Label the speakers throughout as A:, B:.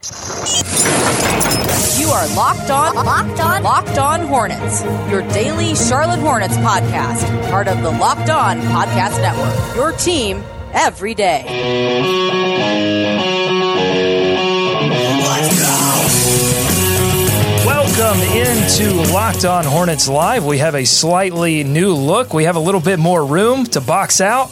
A: You are locked on, locked on, locked on Hornets. Your daily Charlotte Hornets podcast, part of the Locked On Podcast Network. Your team every day.
B: Welcome into Locked On Hornets Live. We have a slightly new look. We have a little bit more room to box out.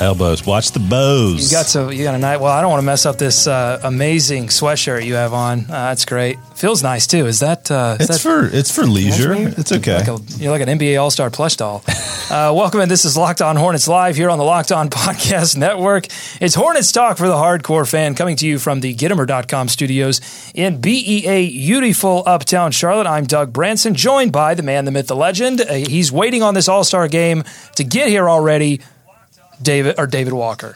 C: Elbows. Watch the bows.
B: You got so you got a night. Well, I don't want to mess up this uh, amazing sweatshirt you have on. Uh, that's great. Feels nice too. Is that? Uh, is
C: it's
B: that
C: for it's for leisure. It's okay.
B: like a, you're like an NBA All Star plush doll. Uh, welcome in. This is Locked On Hornets live here on the Locked On Podcast Network. It's Hornets talk for the hardcore fan, coming to you from the Gittimer.com studios in BEA, beautiful Uptown Charlotte. I'm Doug Branson, joined by the man, the myth, the legend. Uh, he's waiting on this All Star game to get here already. David or David Walker.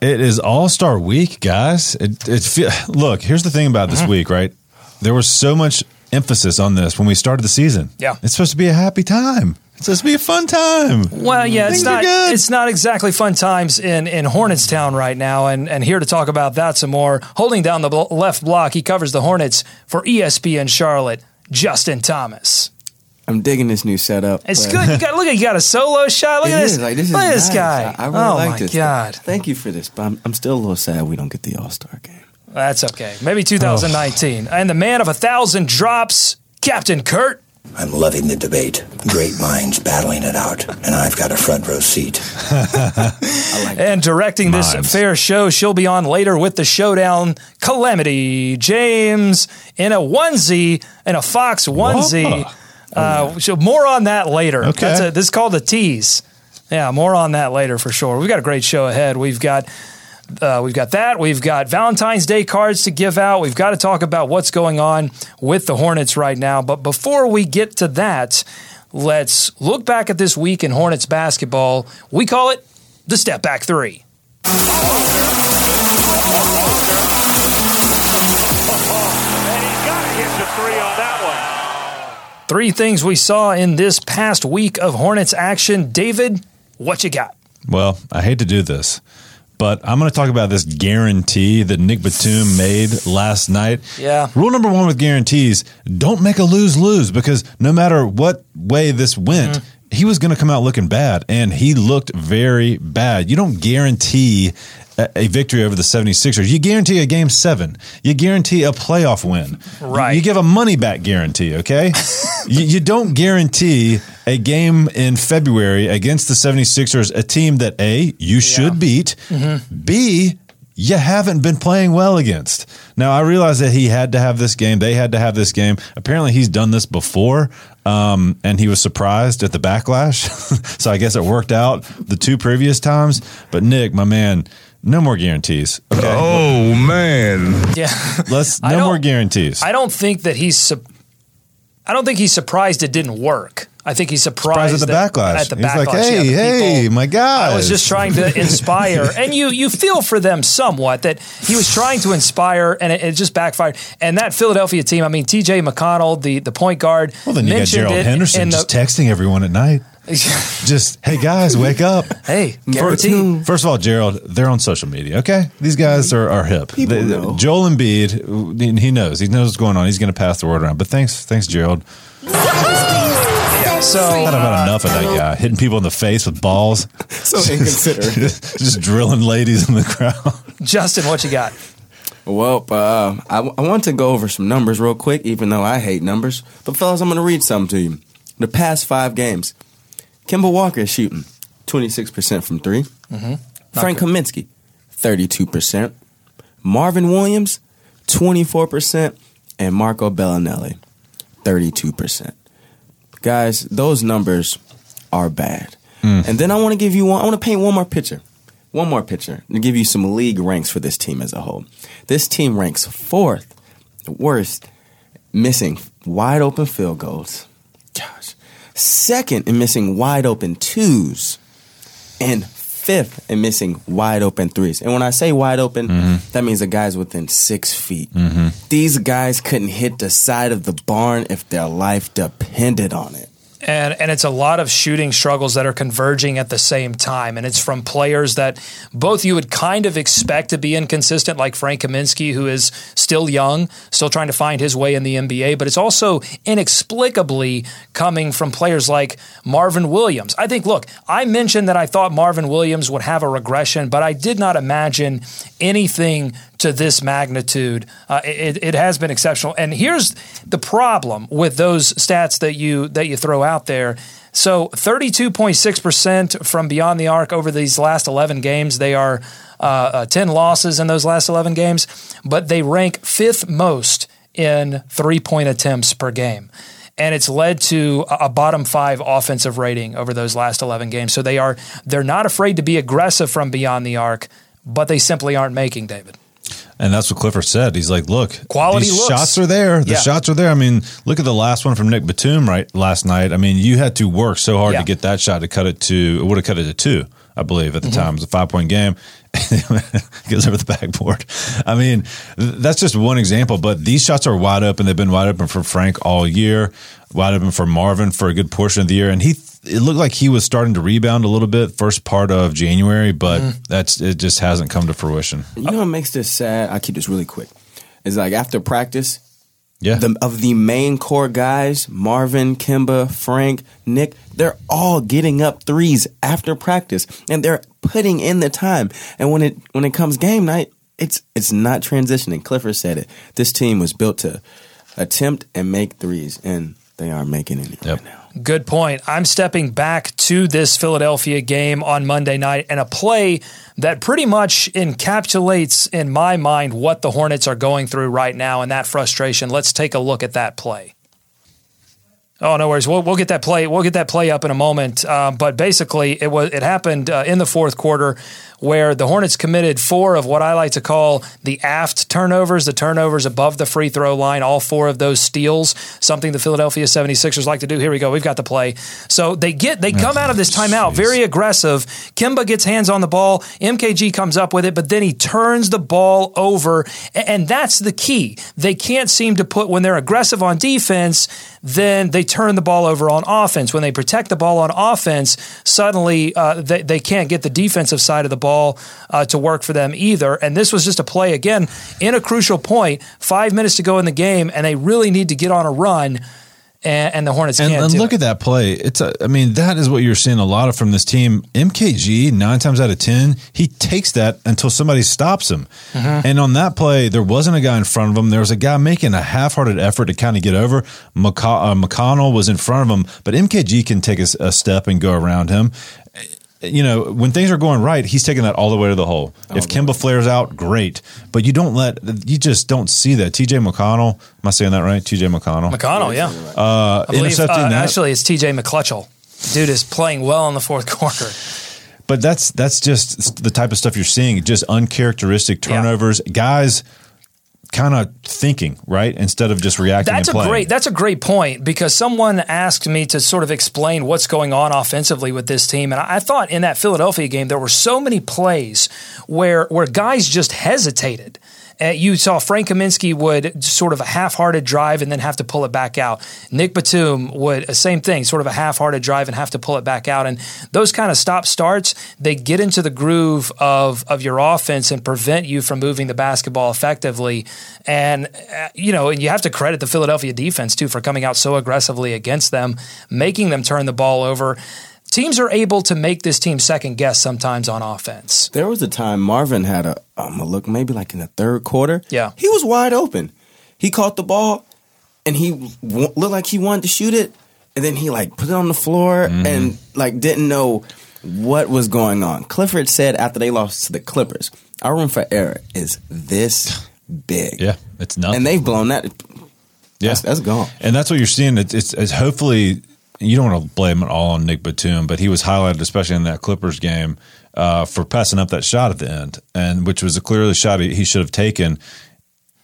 C: It is All Star Week, guys. It, it fe- look. Here's the thing about this mm-hmm. week, right? There was so much emphasis on this when we started the season.
B: Yeah.
C: it's supposed to be a happy time. It's supposed to be a fun time.
B: Well, yeah, it's
C: Things are
B: not it's not exactly fun times in in Hornetstown right now, and and here to talk about that some more, holding down the bl- left block, he covers the Hornets for ESPN Charlotte. Justin Thomas.
D: I'm digging this new setup.
B: It's
D: but-
B: good. You got look at you got a solo shot. Look
D: It
B: at
D: is,
B: this.
D: like, this is
B: look at this
D: nice.
B: guy.
D: I, I really
B: oh
D: like
B: my
D: this.
B: god,
D: Thank you for this, but I'm, I'm still a little sad we don't get the All Star game.
B: that's okay. Maybe 2019. And the man of a thousand drops, Captain Kurt.
E: I'm loving the debate. Great minds battling it out, and I've got a front row seat.
B: And directing this
C: Mimes.
B: fair show, she'll be on later with the showdown. Calamity James in a onesie, in a Fox onesie.
C: Whoa.
B: Uh, so more on that later.
C: Okay.
B: That's a, this is called a tease. Yeah, more on that later for sure. We've got a great show ahead. We've got uh, we've got that. We've got Valentine's Day cards to give out. We've got to talk about what's going on with the Hornets right now. But before we get to that, let's look back at this week in Hornets basketball. We call it the step back three.
F: Three
B: things we saw in this past week of Hornets action. David, what you got?
C: Well, I hate to do this, but I'm going to talk about this guarantee that Nick Batum made last night.
B: Yeah.
C: Rule number one with guarantees: don't make a lose lose because no matter what way this went.
B: Mm-hmm.
C: He was going to come out looking bad, and he looked very bad. You don't guarantee a, victory over the 76ers. You guarantee a game seven. You guarantee a playoff win.
B: Right.
C: You give a money back guarantee, okay? you, you don't guarantee a game in February against the 76ers, a team that A, you should beat, B, you haven't been playing well against. Now, I realize that he had to have this game. They had to have this game. Apparently, he's done this before, um, and he was surprised at the backlash. so I guess it worked out the two previous times. But, Nick, my man, no more guarantees. Okay.
G: Oh man.
B: Yeah.
C: Let's, no more guarantees.
B: I don't think that he's. Su- I don't think he's surprised it didn't work. I think he's surprised,
C: Surprised at the
B: that-
C: backlash.
B: At the
C: He's
B: backlash,
C: like, hey,
B: the
C: hey,
B: people-
C: my guys.
B: I was just trying to inspire, and you you feel for them somewhat that he was trying to inspire, and it, it just backfired. And that Philadelphia team, I mean, T.J. McConnell, the the point guard,
C: Well, then you got
B: mentioned
C: Gerald
B: it
C: Henderson
B: in the-
C: just texting everyone at night. Just, hey guys, wake up.
B: hey,
C: First,
B: guarantee.
C: first of all, Gerald, they're on social media. Okay, these guys are, are hip.
D: People
C: They-
D: know.
C: Joel Embiid, he knows. He knows what's going on. He's going to pass the word around. But thanks, thanks, Gerald.
B: So
C: I've
B: uh,
C: had enough of that guy hitting people in the face with balls,
D: So inconsiderate.
C: just, just drilling ladies in the crowd.
B: Justin, what you got?
D: well, uh, I, I want to go over some numbers real quick, even though I hate numbers. But fellas, I'm going to read something to you. The past five games, Kemba Walker is shooting 26% from 3 mm-hmm. Frank Kaminsky, 32%. Marvin Williams, 24%. And Marco Belinelli, 32%. Guys, those numbers are bad. Mm. And then I want to give you one, I want to paint one more picture. One more picture to give you some league ranks for this team as a whole. This team ranks fourth worst missing wide open field goals. Second in missing wide open twos. And fifth in missing wide open threes. And when I say wide open, mm-hmm. that means the guy's within six feet. Mm-hmm. These guys couldn't hit the side of the barn if their life depended on it.
B: And and it's a lot of shooting struggles that are converging at the same time, and it's from players that both you would kind of expect to be inconsistent, like Frank Kaminsky, who is still young, still trying to find his way in the NBA, but it's also inexplicably coming from players like Marvin Williams. I think, look, I mentioned that I thought Marvin Williams would have a regression, but I did not imagine anything to this magnitude. Uh, it, it has been exceptional. And here's the problem with those stats that you that you throw out there. So 32.6% from beyond the arc over these last 11 games. They are uh, uh, 10 losses in those last 11 games, but they rank fifth most in three point attempts per game. And it's led to a bottom five offensive rating over those last 11 games. So they are they're not afraid to be aggressive from beyond the arc, but they simply aren't making David.
C: And that's what Clifford said. He's like, look,
B: Quality
C: shots are there. The
B: Yeah.
C: shots are there. I mean, look at the last one from Nick Batum right last night. I mean, you had to work so hard
B: Yeah.
C: to get that shot to cut it to, it would have cut it to two, I believe, at the
B: Mm-hmm.
C: time. It was a five point game. goes over the backboard. I mean, th- that's just one example, but these shots are wide open. They've been wide open for Frank all year, wide open for Marvin for a good portion of the year. And he, it looked like he was starting to rebound a little bit first part of January, but
B: Mm-hmm.
C: that's, it just hasn't come to fruition.
D: You know what makes this sad? I keep this really quick. It's like after practice,
C: Yeah.
D: the, of the main core guys, Marvin, Kemba, Frank, Nick, they're all getting up threes after practice and they're putting in the time. And when it when it comes game night, it's it's not transitioning. Clifford said it. This team was built to attempt and make threes, and they aren't making any
C: Yep.
D: right now.
B: Good point. I'm stepping back to this Philadelphia game on Monday night and a play that pretty much encapsulates in my mind what the Hornets are going through right now and that frustration. Let's take a look at that play. Oh no worries. We'll, we'll get that play. We'll get that play up in a moment. Uh, but basically, it was it happened uh, in the fourth quarter where the Hornets committed four of what I like to call the aft turnovers, the turnovers above the free throw line. All four of those steals, something the Philadelphia 76ers like to do. Here we go. We've got the play. So they get they come out of this timeout very aggressive. Kemba gets hands on the ball. MKG comes up with it, but then he turns the ball over, and that's the key. They can't seem to put when they're aggressive on defense, then they turn the ball over on offense. When they protect the ball on offense, suddenly uh, they, they can't get the defensive side of the ball uh, to work for them either. And this was just a play, again, in a crucial point, five minutes to go in the game, and they really need to get on a run, and, and the Hornets
C: And,
B: can't
C: and look
B: it.
C: at that play. It's a, I mean, that is what you're seeing a lot of from this team. MKG, nine times out of 10, he takes that until somebody stops him.
B: Mm-hmm.
C: And on that play, there wasn't a guy in front of him. There was a guy making a half hearted effort to kind of get over. McCall, uh, McConnell was in front of him, but MKG can take a step and go around him. You know, when things are going right, he's taking that all the way to the hole. if Kemba flares out, great. But you don't let, you just don't see that. TJ McConnell, am I saying that right? TJ McConnell.
B: McConnell, yeah.
C: Uh,
B: I believe,
C: intercepting
B: uh,
C: that.
B: Actually, it's TJ McClutchell. Dude is playing well in the fourth quarter.
C: But that's that's just the type of stuff you're seeing. Just uncharacteristic
B: Yeah.
C: turnovers. Guys kind of thinking, right? Instead of just reacting
B: That's a
C: playing.
B: great. That's a great point because someone asked me to sort of explain what's going on offensively with this team, and I I thought in that Philadelphia game there were so many plays where where guys just hesitated. Uh, you saw Frank Kaminsky would sort of a half-hearted drive and then have to pull it back out. Nick Batum would uh, same thing, sort of a half-hearted drive and have to pull it back out. And those kind of stop starts, they get into the groove of of your offense and prevent you from moving the basketball effectively. And uh, you know, and you have to credit the Philadelphia defense too for coming out so aggressively against them, making them turn the ball over. Teams are able to make this team second guess sometimes on offense.
D: There was a time Marvin had a um, a look, maybe like in the third quarter.
B: Yeah.
D: he was wide open. He caught the ball, and he w- looked like he wanted to shoot it, and then he like put it on the floor and like didn't know what was going on. Clifford said after they lost to the Clippers, "Our room for error is this big."
C: Yeah, it's nothing.
D: and they've blown that.
C: yeah,
D: That's, that's gone.
C: and that's what you're seeing. It's, it's, it's hopefully you don't want to blame it all on Nick Batum, but he was highlighted, especially in that Clippers game, uh, for passing up that shot at the end, and which was a clearly shot he, he should have taken.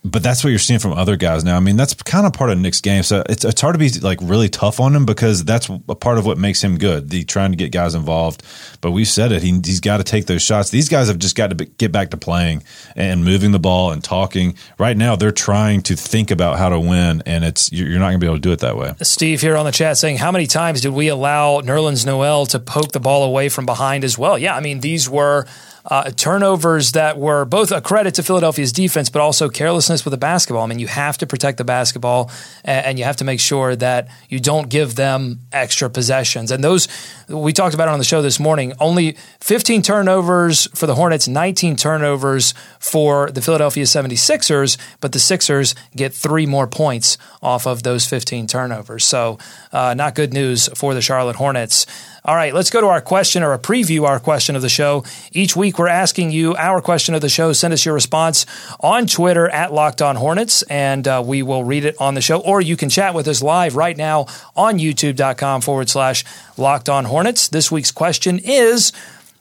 C: But that's what you're seeing from other guys now. I mean, that's kind of part of Nick's game. So it's, it's hard to be like really tough on him because that's a part of what makes him good. The trying to get guys involved. But we've said it. He, he's got to take those shots. These guys have just got to be, get back to playing and moving the ball and talking. Right now, they're trying to think about how to win, and it's you're you're not going to be able to do it that way.
B: Steve here on the chat saying, How many times did we allow Nerlens Noel to poke the ball away from behind as well? Yeah, I mean, these were uh, turnovers that were both a credit to Philadelphia's defense, but also carelessness with the basketball. I mean, you have to protect the basketball and, and you have to make sure that you don't give them extra possessions. And those, we talked about it on the show this morning, only 15 turnovers for the Hornets, 19 turnovers for the Philadelphia 76ers, but the Sixers get three more points off of those 15 turnovers. So, uh, not good news for the Charlotte Hornets. All right, let's go to our question or a preview our question of the show. Each week we're asking you our question of the show. Send us your response on Twitter at Locked On Hornets, and uh, we will read it on the show. Or you can chat with us live right now on youtube.com forward slash Locked On Hornets. This week's question is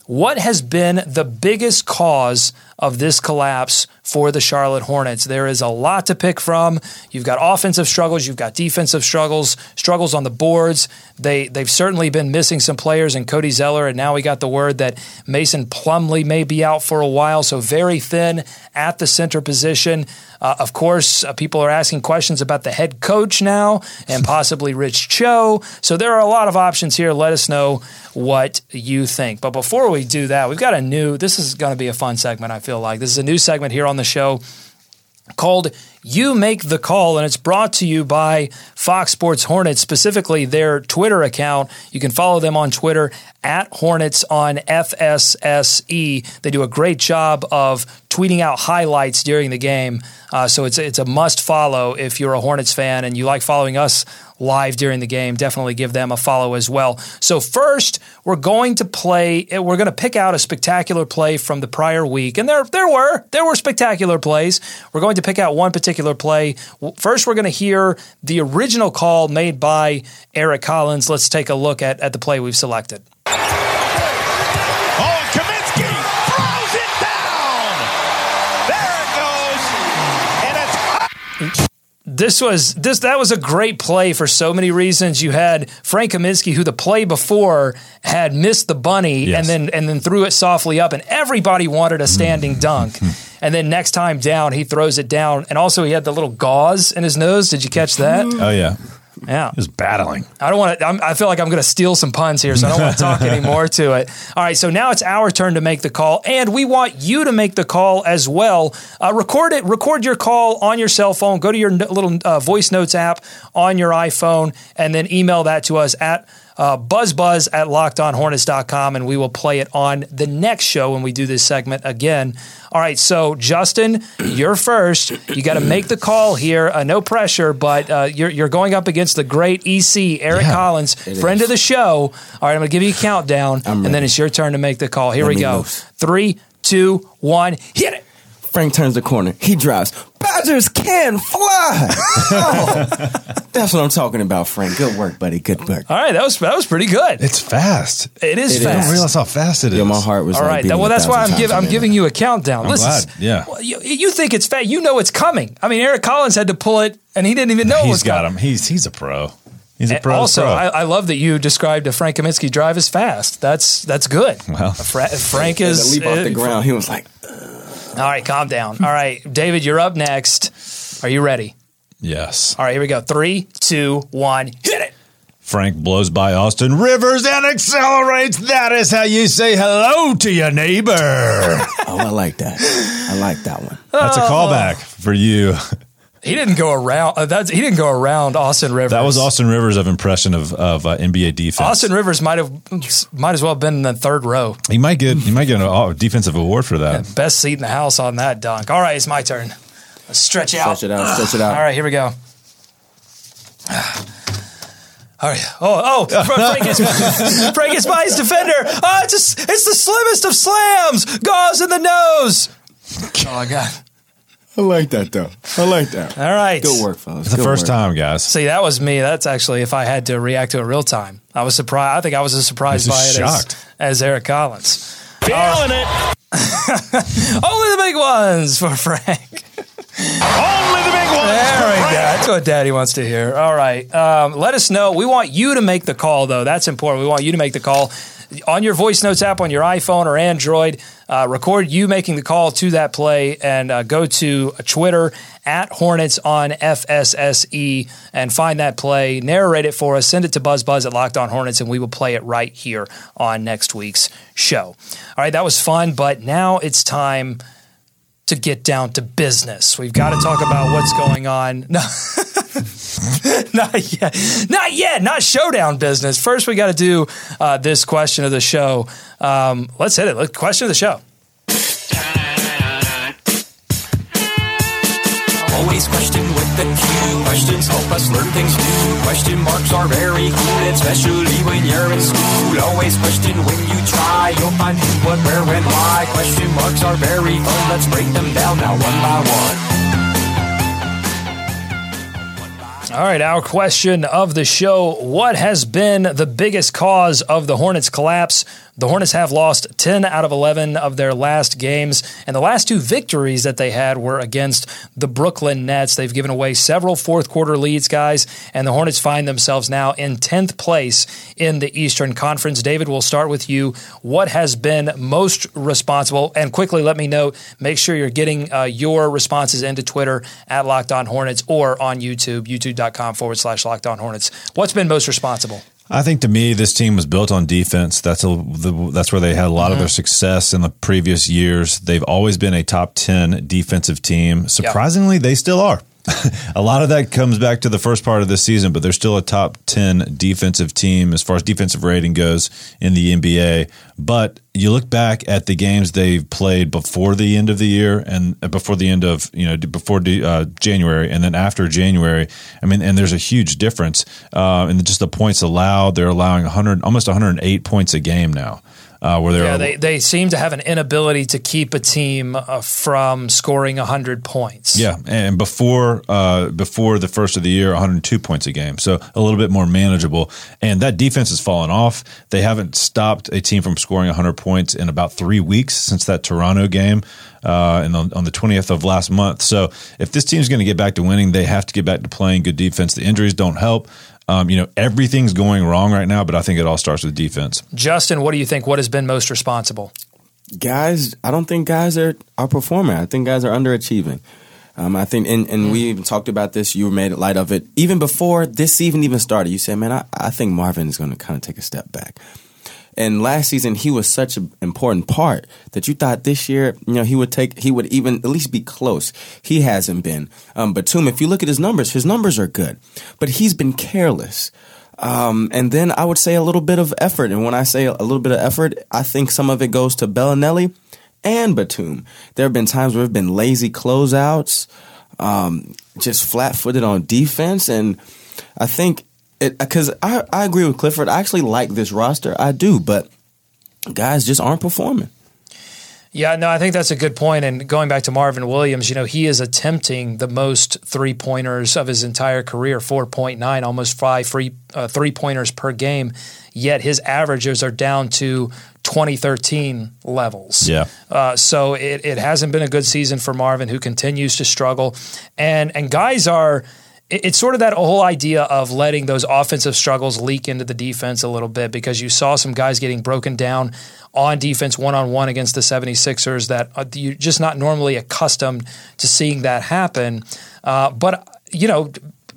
B: What has been the biggest cause of this collapse for the Charlotte Hornets. There is a lot to pick from. You've got offensive struggles, you've got defensive struggles, struggles on the boards. They they've certainly been missing some players in Cody Zeller, and now we got the word that Mason Plumlee may be out for a while. So very thin at the center position. Uh, of course, uh, people are asking questions about the head coach now and possibly Rich Cho. So there are a lot of options here. Let us know what you think. But before we do that, we've got a new. This is going to be a fun segment. I feel like this is a new segment here on the show called You Make the Call, and it's brought to you by Fox Sports Hornets, specifically their Twitter account. You can follow them on Twitter at Hornets on FSSE. They do a great job of tweeting out highlights during the game. Uh, so it's it's a must follow if you're a Hornets fan and you like following us live during the game. Definitely give them a follow as well. So first, we're going to play. We're going to pick out a spectacular play from the prior week, and there there were there were spectacular plays. We're going to pick out one particular play. First, we're going to hear the original call made by Eric Collins. Let's take a look at at the play we've selected. This was this that was a great play for so many reasons. You had Frank Kaminsky, who the play before had missed the bunny
C: Yes.
B: and then and then threw it softly up, and everybody wanted a standing mm-hmm. dunk. Mm-hmm. And then next time down, he throws it down, and also he had the little gauze in his nose. Did you catch that?
C: Oh yeah,
B: Yeah.
C: was battling.
B: I don't want to. I'm, feel like I'm going to steal some puns here, so I don't want to talk anymore to it. All right, so now it's our turn to make the call, and we want you to make the call as well. Uh, record it. Record your call on your cell phone. Go to your n- little uh, voice notes app on your iPhone, and then email that to us at. Uh, Buzz at lockedonhornets.com and we will play it on the next show when we do this segment again. All right, so Justin, you're first. You got to make the call here. Uh, no pressure, but uh, you're, you're going up against the great EC, Eric
C: Yeah.
B: Collins, friend of the show. All right, I'm going to give you a countdown, and then it's your turn to make the call. Here
D: Let
B: we go.
D: loose.
B: Three, two, one, hit it.
D: Frank turns the corner. He drives. Badgers can fly. Oh, that's what I'm talking about, Frank. Good work, buddy. Good work.
B: All right, that was that was pretty good.
C: It's fast.
B: It is
D: It
C: I
B: fast.
C: didn't realize how fast it is.
D: Yeah, my heart was
B: All
D: like
B: right, well, that's why I'm,
D: thousand
B: give,
D: times
B: I'm giving you a countdown.
C: I'm
B: Listen,
C: glad, yeah.
B: well, you, you think it's fast. You know it's coming. I mean, Eric Collins had to pull it, and he didn't even know it was
C: He's got
B: coming.
C: him. He's he's a pro. He's a
B: And
C: pro.
B: also,
C: pro.
B: I, I love that you described a Frank Kaminsky drive as fast. That's that's good.
C: Well.
B: Fra- Frank
D: The
B: is
D: leap off the
B: uh,
D: ground. He was like,
B: All right, calm down. All right, David, you're up next. Are you ready?
C: yes.
B: All right, here we go. Three, two, one, hit it.
C: Frank blows by Austin Rivers and accelerates. That is how you say hello to your neighbor.
D: oh, I like that. I like that one.
C: That's a callback for you.
B: He didn't go around. Uh, that's he didn't go around Austin Rivers.
C: That was Austin Rivers' of impression of of uh, NBA defense.
B: Austin Rivers might have might as well have been in the third row.
C: He might get he might get a defensive award for that.
B: Best seat in the house on that dunk. All right, it's my turn. Let's stretch out.
D: Stretch it out. Stretch it out.
B: All right, here we go. All right. Oh, oh, Frank is, Frank is by his defender. Oh, it's, just, it's the slimmest of slams. Gauze in the nose. Oh, my God.
D: I like that though. I like that.
B: All right.
D: Good work, fellas.
C: It's the
D: Good
C: first
D: work.
C: time, guys.
B: See, that was me. That's actually if I had to react to it real time. I was surprised. I think I was as surprised by it as,
C: shocked.
B: as Eric Collins.
F: Feeling it.
B: Only the big ones for Frank.
F: Only the big ones.
B: There we
F: for
B: go. That's what Daddy wants to hear. All right. Um, let us know. We want you to make the call, though. That's important. We want you to make the call on your voice notes app on your iPhone or Android. Uh, record you making the call to that play and uh, go to Twitter at Hornets on FSSE and find that play. Narrate it for us. Send it to BuzzBuzz at Locked On Hornets, and we will play it right here on next week's show. All right, that was fun, but now it's time to get down to business. We've got to talk about what's going on. No. not yet. Not yet. Not showdown business. First, we got to do uh, this question of the show. Um, let's hit it. Look, question of the show.
H: Always question with the Q. Questions help us learn things new. Question marks are very cool, especially when you're in school. Always question when you try. You'll find who, what, where, when, why. Question marks are very fun. Let's break them down now one by one.
B: All right, our question of the show What has been the biggest cause of the Hornets' collapse? The Hornets have lost 10 out of 11 of their last games, and the last two victories that they had were against the Brooklyn Nets. They've given away several fourth quarter leads, guys, and the Hornets find themselves now in 10th place in the Eastern Conference. David, we'll start with you. What has been most responsible? And quickly, let me know make sure you're getting uh, your responses into Twitter at Locked On Hornets or on YouTube, youtube.com forward slash Locked On Hornets. What's been most responsible?
C: I think to me, this team was built on defense. That's a, the, that's where they had a lot of their mm-hmm. success in the previous years. They've always been a top ten defensive team. Surprisingly, they still are. a lot of that comes back to the first part of the season, but they're still a top 10 defensive team as far as defensive rating goes in the NBA. But you look back at the games they've played before the end of the year and uh, before the end of, you know, before uh, January and then after January. I mean, and there's a huge difference uh, in just the points allowed. They're allowing 100, almost 108 points a game now. Uh, where they're
B: Yeah, they, they seem to have an inability to keep a team uh, from scoring 100 points.
C: Yeah, and before uh, before the first of the year, 102 points a game, so a little bit more manageable. And that defense has fallen off. They haven't stopped a team from scoring 100 points in about three weeks since that Toronto game. Uh, and on, on the 20th of last month. So if this team's going to get back to winning, they have to get back to playing good defense. The injuries don't help. Um, you know, everything's going wrong right now, but I think it all starts with defense.
B: Justin, what do you think? What has been most responsible?
D: guys, I don't think guys are are performing. I think guys are underachieving. Um, I think, and, and we even talked about this. You made light of it even before this season even started. You said, "Man, I, I think Marvin is going to kind of take a step back." And last season, he was such an important part that you thought this year, you know, he would take, he would even at least be close. He hasn't been. Um, Batum, if you look at his numbers, his numbers are good, but he's been careless. Um, and then I would say a little bit of effort. And when I say a little bit of effort, I think some of it goes to Belinelli and Batum. There have been times where have been lazy closeouts, um, just flat footed on defense. And I think because I, I agree with Clifford. I actually like this roster. I do, but guys just aren't performing.
B: Yeah, no, I think that's a good point. And going back to Marvin Williams, you know, he is attempting the most three pointers of his entire career 4.9, almost five free, uh, three pointers per game. Yet his averages are down to 2013 levels.
C: Yeah.
B: Uh, so it, it hasn't been a good season for Marvin, who continues to struggle. And, and guys are it's sort of that whole idea of letting those offensive struggles leak into the defense a little bit because you saw some guys getting broken down on defense one on one against the 76ers that uh, you're just not normally accustomed to seeing that happen. Uh, but, you know,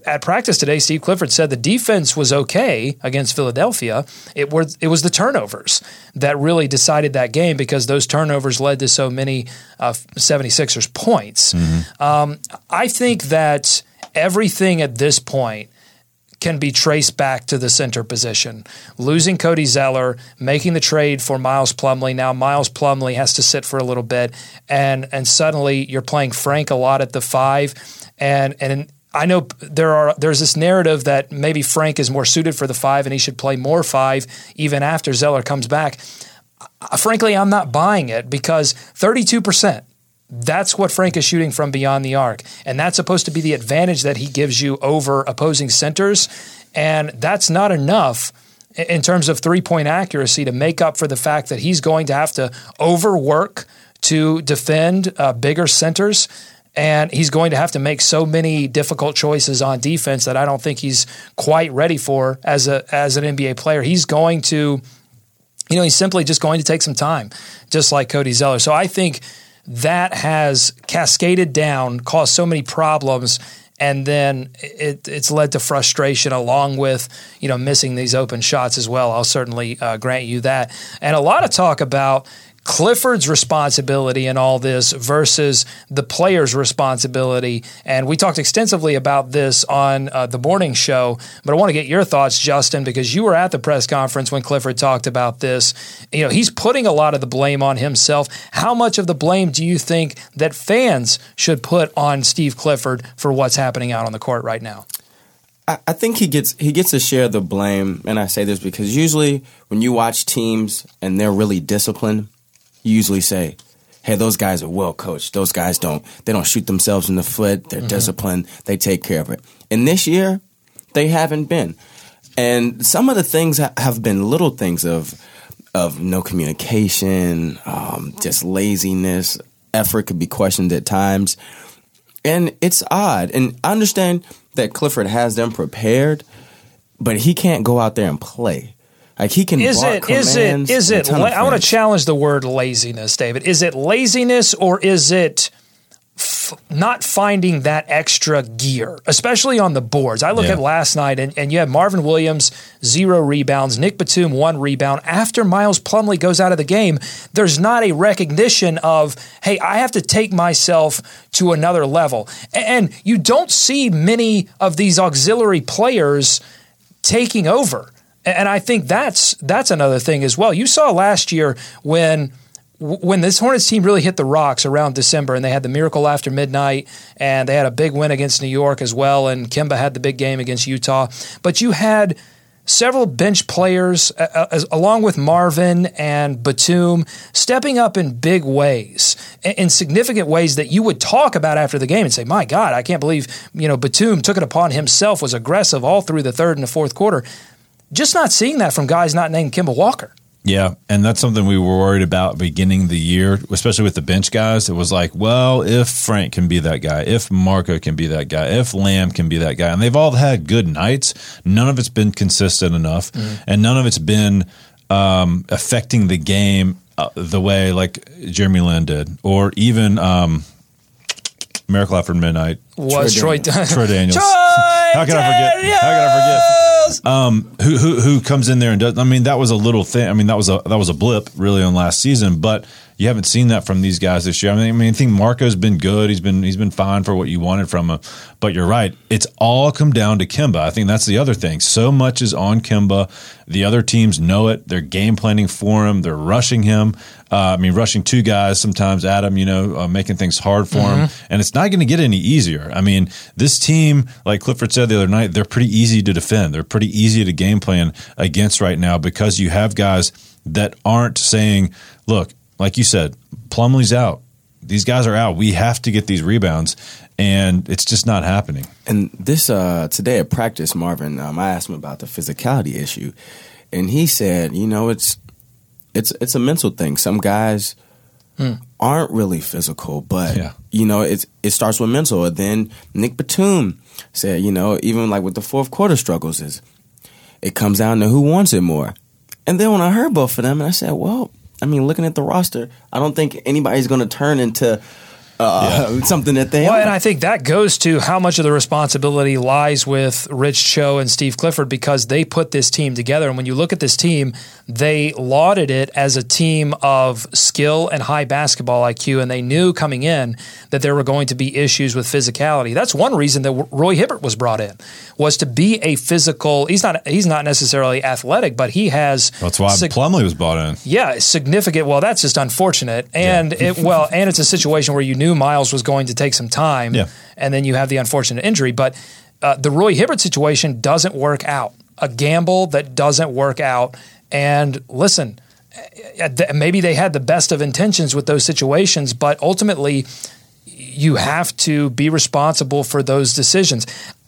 B: at practice today, Steve Clifford said the defense was okay against Philadelphia. It was it was the turnovers that really decided that game because those turnovers led to so many uh, 76ers points. Mm-hmm. Um, I think that everything at this point can be traced back to the center position. Losing Cody Zeller, making the trade for Miles Plumlee. Now Miles Plumlee has to sit for a little bit, and and suddenly you're playing Frank a lot at the five, and and. I know there are there's this narrative that maybe Frank is more suited for the five and he should play more five even after Zeller comes back. Frankly, I'm not buying it because 32 percent that's what Frank is shooting from beyond the arc. And that's supposed to be the advantage that he gives you over opposing centers. And that's not enough in terms of three point accuracy to make up for the fact that he's going to have to overwork to defend uh, bigger centers. and he's going to have to make so many difficult choices on defense that I don't think he's quite ready for as a as an NBA player. He's going to, you know, he's simply just going to take some time, just like Cody Zeller. So I think that has cascaded down, caused so many problems. And then it, it's led to frustration, along with you know missing these open shots as well. I'll certainly uh, grant you that. And a lot of talk about Clifford's responsibility in all this versus the player's responsibility. And we talked extensively about this on uh, the morning show, but I want to get your thoughts, Justin, because you were at the press conference when Clifford talked about this. You know, he's putting a lot of the blame on himself. How much of the blame do you think that fans should put on Steve Clifford for what's happening out on the court right now?
D: I think he gets he gets a share the blame, and I say this because usually when you watch teams and they're really disciplined, you usually say, "Hey, those guys are well coached. Those guys don't they don't shoot themselves in the foot. They're mm-hmm. disciplined. They take care of it." And this year, they haven't been. And some of the things have been little things of of no communication, um, just laziness. Effort could be questioned at times, and it's odd. And I understand that Clifford has them prepared, but he can't go out there and play. Like he can.
B: Is it? Is it? Is it? La- I want to challenge the word laziness, David. Is it laziness or is it? F- not finding that extra gear, especially on the boards. I look yeah. at last night, and, and you have Marvin Williams, zero rebounds, Nick Batum, one rebound. After Miles Plumlee goes out of the game, there's not a recognition of, hey, I have to take myself to another level. And you don't see many of these auxiliary players taking over. And I think that's that's another thing as well. You saw last year when when this Hornets team really hit the rocks around December and they had the miracle after midnight and they had a big win against New York as well and Kemba had the big game against Utah. But you had several bench players, uh, as, along with Marvin and Batum, stepping up in big ways, in significant ways that you would talk about after the game and say, "My God, I can't believe you know Batum took it upon himself, was aggressive all through the third and the fourth quarter." Just not seeing that from guys not named Kemba Walker.
C: Yeah, and that's something we were worried about beginning the year, especially with the bench guys. It was like, well, if Frank can be that guy, if Marco can be that guy, if Lamb can be that guy, and they've all had good nights. None of it's been consistent enough, mm-hmm. and none of it's been um, affecting the game uh, the way like Jeremy Lin did, or even um, Miracle After Midnight
B: was Troy, Troy
C: Daniels. Troy Daniels. How can I forget? How can I forget? Um, who, who who comes in there and does? I mean, that was a little thing. I mean, that was a that was a blip really on last season, but you haven't seen that from these guys this year. I mean, I mean, I think Marco's been good. He's been he's been fine for what you wanted from him. But you're right. It's all come down to Kemba. I think that's the other thing. So much is on Kemba. The other teams know it. They're game planning for him. They're rushing him. Uh, I mean, rushing two guys sometimes at him. You know, uh, making things hard for mm-hmm. him, and it's not going to get any easier. I mean, this team, like Clifford said the other night, they're pretty easy to defend. They're pretty easy to game plan against right now because you have guys that aren't saying, "Look, like you said, Plumlee's out. These guys are out. We have to get these rebounds, and it's just not happening.
D: And this uh, today at practice, Marvin, um, I asked him about the physicality issue, and he said, you know, it's it's it's a mental thing. Some guys hmm. aren't really physical, but yeah. you know, it's it starts with mental. And then Nick Batum said, you know, even like with the fourth quarter struggles, is it comes down to who wants it more. And then when I heard both of them, and I said, well, I mean, looking at the roster, I don't think anybody's going to turn into uh, yeah. something that they.
B: Well,
D: are.
B: and I think that goes to how much of the responsibility lies with Rich Cho and Steve Clifford because they put this team together. And when you look at this team, they lauded it as a team of skill and high basketball IQ, and they knew coming in that there were going to be issues with physicality. That's one reason that Roy Hibbert was brought in was to be a physical. He's not. He's not necessarily athletic, but he has.
C: That's why sig- Plumlee was brought in.
B: Yeah, significant. Well, that's just unfortunate, and yeah. it, well, and it's a situation where you knew Miles was going to take some time,
C: yeah.
B: and then you have the unfortunate injury. But uh, the Roy Hibbert situation doesn't work out. A gamble that doesn't work out. And listen, uh, maybe they had the best of intentions with those situations, but ultimately, you have to be responsible for those decisions.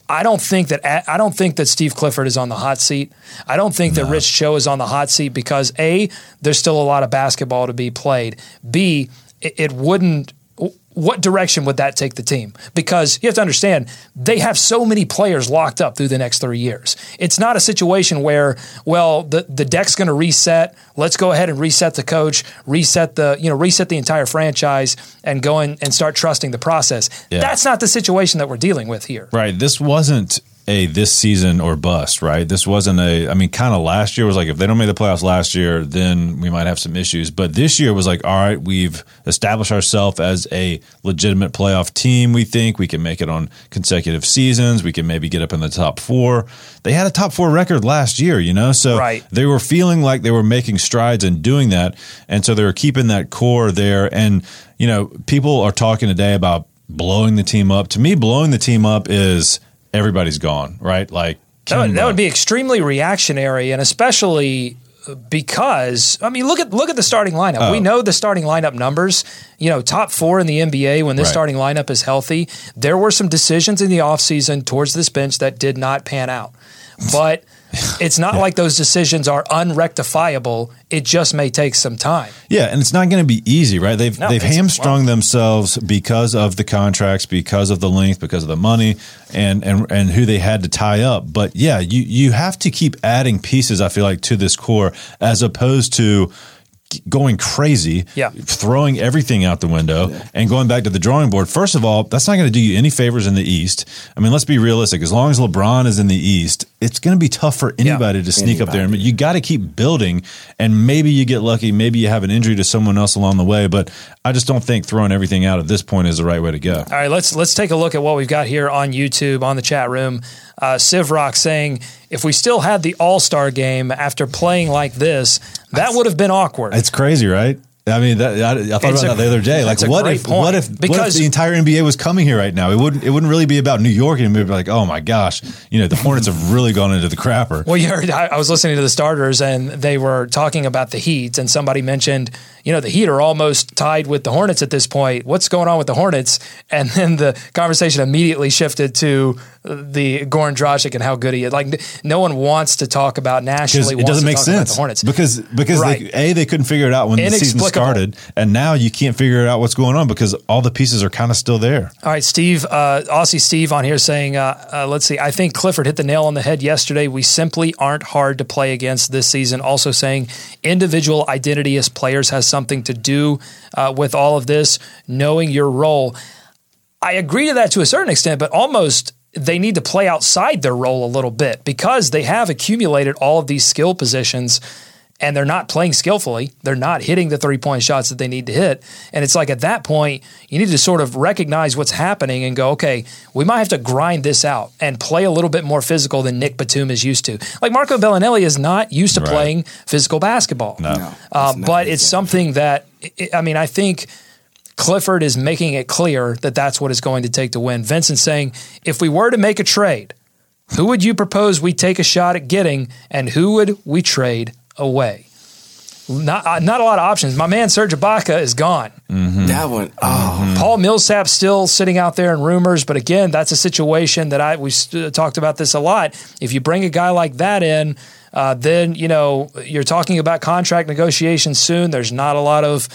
B: I don't think that I don't think that Steve Clifford is on the hot seat. I don't think no. that Rich Cho is on the hot seat because a there's still a lot of basketball to be played. B it, it wouldn't what direction would that take the team? Because you have to understand, they have so many players locked up through the next three years. It's not a situation where, well, the, the deck's going to reset. Let's go ahead and reset the coach, reset the, you know, reset the entire franchise and go in and start trusting the process.
C: Yeah.
B: That's not the situation that we're dealing with here.
C: Right. This wasn't a this season or bust, right? This wasn't a, I mean, kind of last year was like, if they don't make the playoffs last year, then we might have some issues. But this year was like, all right, we've established ourselves as a legitimate playoff team. We think we can make it on consecutive seasons. We can maybe get up in the top four. They had a top four record last year, you know? So
B: Right.
C: they were feeling like they were making strides and doing that. And so they were keeping that core there. And, you know, people are talking today about blowing the team up. To me, blowing the team up is everybody's gone, right? Like,
B: That would, that would be extremely reactionary, and especially uh, because I mean, look at look at the starting lineup. We
C: Oh.
B: know the starting lineup numbers. You know, top four in the NBA when this
C: Right.
B: starting lineup is healthy. There were some decisions in the offseason towards this bench that did not pan out, but. It's not like those decisions are unrectifiable. It just may take some time.
C: Yeah, and it's not going to be easy, right? They've
B: No,
C: they've hamstrung themselves because of the contracts, because of the length, because of the money, and and and who they had to tie up. But yeah, you you have to keep adding pieces. I feel like to this core as opposed to going crazy,
B: Yeah.
C: throwing everything out the window and going back to the drawing board. First of all, that's not going to do you any favors in the East. I mean, let's be realistic. As long as LeBron is in the East, it's going to be tough for anybody to sneak up there.
D: Anybody.
C: You got to keep building, and maybe you get lucky. Maybe you have an injury to someone else along the way. But I just don't think throwing everything out at this point is the right way to go.
B: All right, let's let's take a look at what we've got here on YouTube on the chat room. Uh, Civ Rock saying, if we still had the All Star game after playing like this, that would have been awkward.
C: It's crazy, right? I mean, that, I, I thought
B: It's
C: about
B: a-
C: that the other day. Like, what if, what if, what if
B: Because-
C: the entire NBA was coming here right now? It wouldn't, it wouldn't really be about New York, and it'd be like, oh my gosh, you know, the Hornets have really gone into the crapper.
B: Well, you heard, I, I was listening to the starters and they were talking about the Heat, and somebody mentioned, you know, the Heat are almost tied with the Hornets at this point. What's going on with the Hornets? And then the conversation immediately shifted to the Goran Dragic and how good he is. Like, no one wants to talk about nationally.
C: it doesn't make sense
B: the Hornets
C: because because
B: Right.
C: they, a they couldn't figure it out when the season started, and now you can't figure out what's going on because all the pieces are kind of still there.
B: All right, Steve, uh, Aussie Steve on here saying, uh, uh, let's see, I think Clifford hit the nail on the head yesterday. We simply aren't hard to play against this season. Also saying individual identity as players has something to do uh, with all of this, knowing your role. I agree to that to a certain extent, but almost they need to play outside their role a little bit because they have accumulated all of these skill positions and they're not playing skillfully. They're not hitting the three point shots that they need to hit. And it's like at that point, you need to sort of recognize what's happening and go, okay, we might have to grind this out and play a little bit more physical than Nick Batum is used to. Like Marco Belinelli is not used to
C: Right.
B: playing physical basketball.
C: No.
D: No,
B: Uh,
D: it's
B: but it's
D: game.
B: something that, I- I mean, I think Clifford is making it clear that that's what it's going to take to win. Vincent saying, if we were to make a trade, who would you propose we take a shot at getting, and who would we trade away? Not, uh, not a lot of options. My man Serge Ibaka is gone.
D: That one, oh,
B: Paul Millsap's still sitting out there in rumors, but again, that's a situation that I we st- talked about this a lot. If you bring a guy like that in, uh, then you know you're talking about contract negotiations soon. There's not a lot of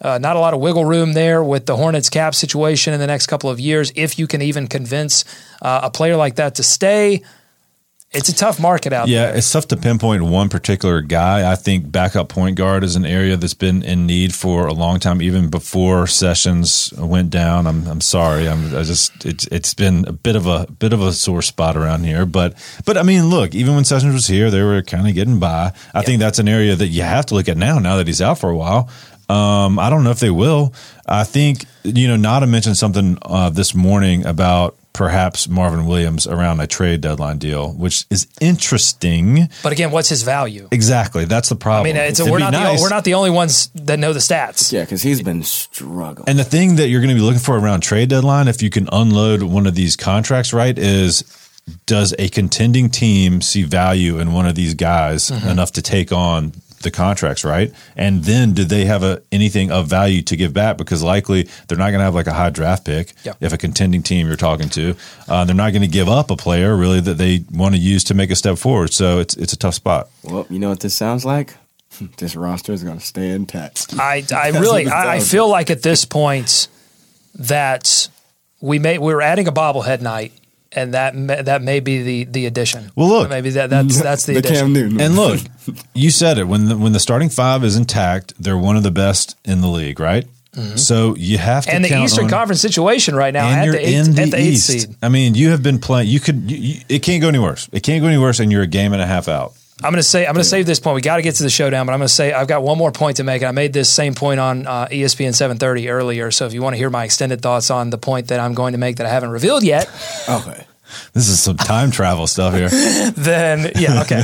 B: uh, not a lot of wiggle room there with the Hornets cap situation in the next couple of years. If you can even convince uh, a player like that to stay, it's a tough market out
C: Yeah,
B: there.
C: Yeah, it's tough to pinpoint one particular guy. I think backup point guard is an area that's been in need for a long time, even before Sessions went down. I'm I'm sorry. I'm I just it's it's been a bit of a bit of a sore spot around here. But but I mean, look, even when Sessions was here, they were kind of getting by. I think that's an area that you have to look at now. Now that he's out for a while. Um, I don't know if they will. I think you know. Nada mentioned something uh, this morning about perhaps Marvin Williams around a trade deadline deal, which is interesting.
B: But again, what's his value?
C: Exactly, that's the problem.
B: I mean, it's
C: It'd
B: we're not
C: nice.
B: the, we're not the only ones that know the stats.
D: yeah, because he's been struggling.
C: And the thing that you're going to be looking for around trade deadline, if you can unload one of these contracts right, is does a contending team see value in one of these guys
B: Mm-hmm.
C: enough to take on the contracts, right? And then do they have a, anything of value to give back? Because likely they're not going to have like a high draft pick.
B: Yep.
C: If a contending team you're talking to, uh, they're not going to give up a player really that they want to use to make a step forward. So it's it's a tough spot.
D: Well, you know what this sounds like? This roster is going to stay intact.
B: I, I really I, I feel like at this point that we may we were adding a bobblehead night, and that may, that may be the the addition.
C: Well, look.
B: maybe that that's that's the,
D: the
B: addition.
D: Cam Newton.
C: And look, you said it when the, when the starting five is intact, they're one of the best in the league, right? So you have to
B: Mm-hmm. and the
C: count
B: Eastern
C: on-
B: Conference situation right now
C: and
B: at
C: you're
B: the, eight,
C: in the
B: at the eighth
C: East.
B: seed.
C: I mean, you have been playing. You could. You, you, it can't go any worse. It can't go any worse, and you're a game and a half out.
B: I'm going to say I'm going to save this point. We got to get to the showdown, but I'm going to say I've got one more point to make. And I made this same point on uh, ESPN 7:30 earlier. So if you want to hear my extended thoughts on the point that I'm going to make that I haven't revealed yet,
D: Okay.
C: This is some time travel stuff here.
B: then yeah, okay.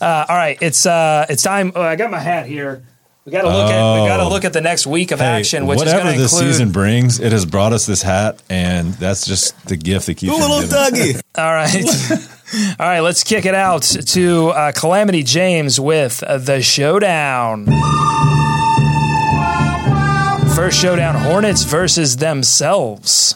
B: Uh, all right, it's uh, it's time. Oh, I got my hat here. We got to look at we got to
C: Oh.
B: look at the next week of
C: Hey,
B: action, which is
C: whatever
B: going to
C: this
B: include.
C: season brings, it has brought us this hat, and that's just the gift that keeps. on
D: Little
C: giving.
D: Dougie.
B: All right. All right, let's kick it out to uh, Calamity James with uh, the showdown. First showdown Hornets versus themselves.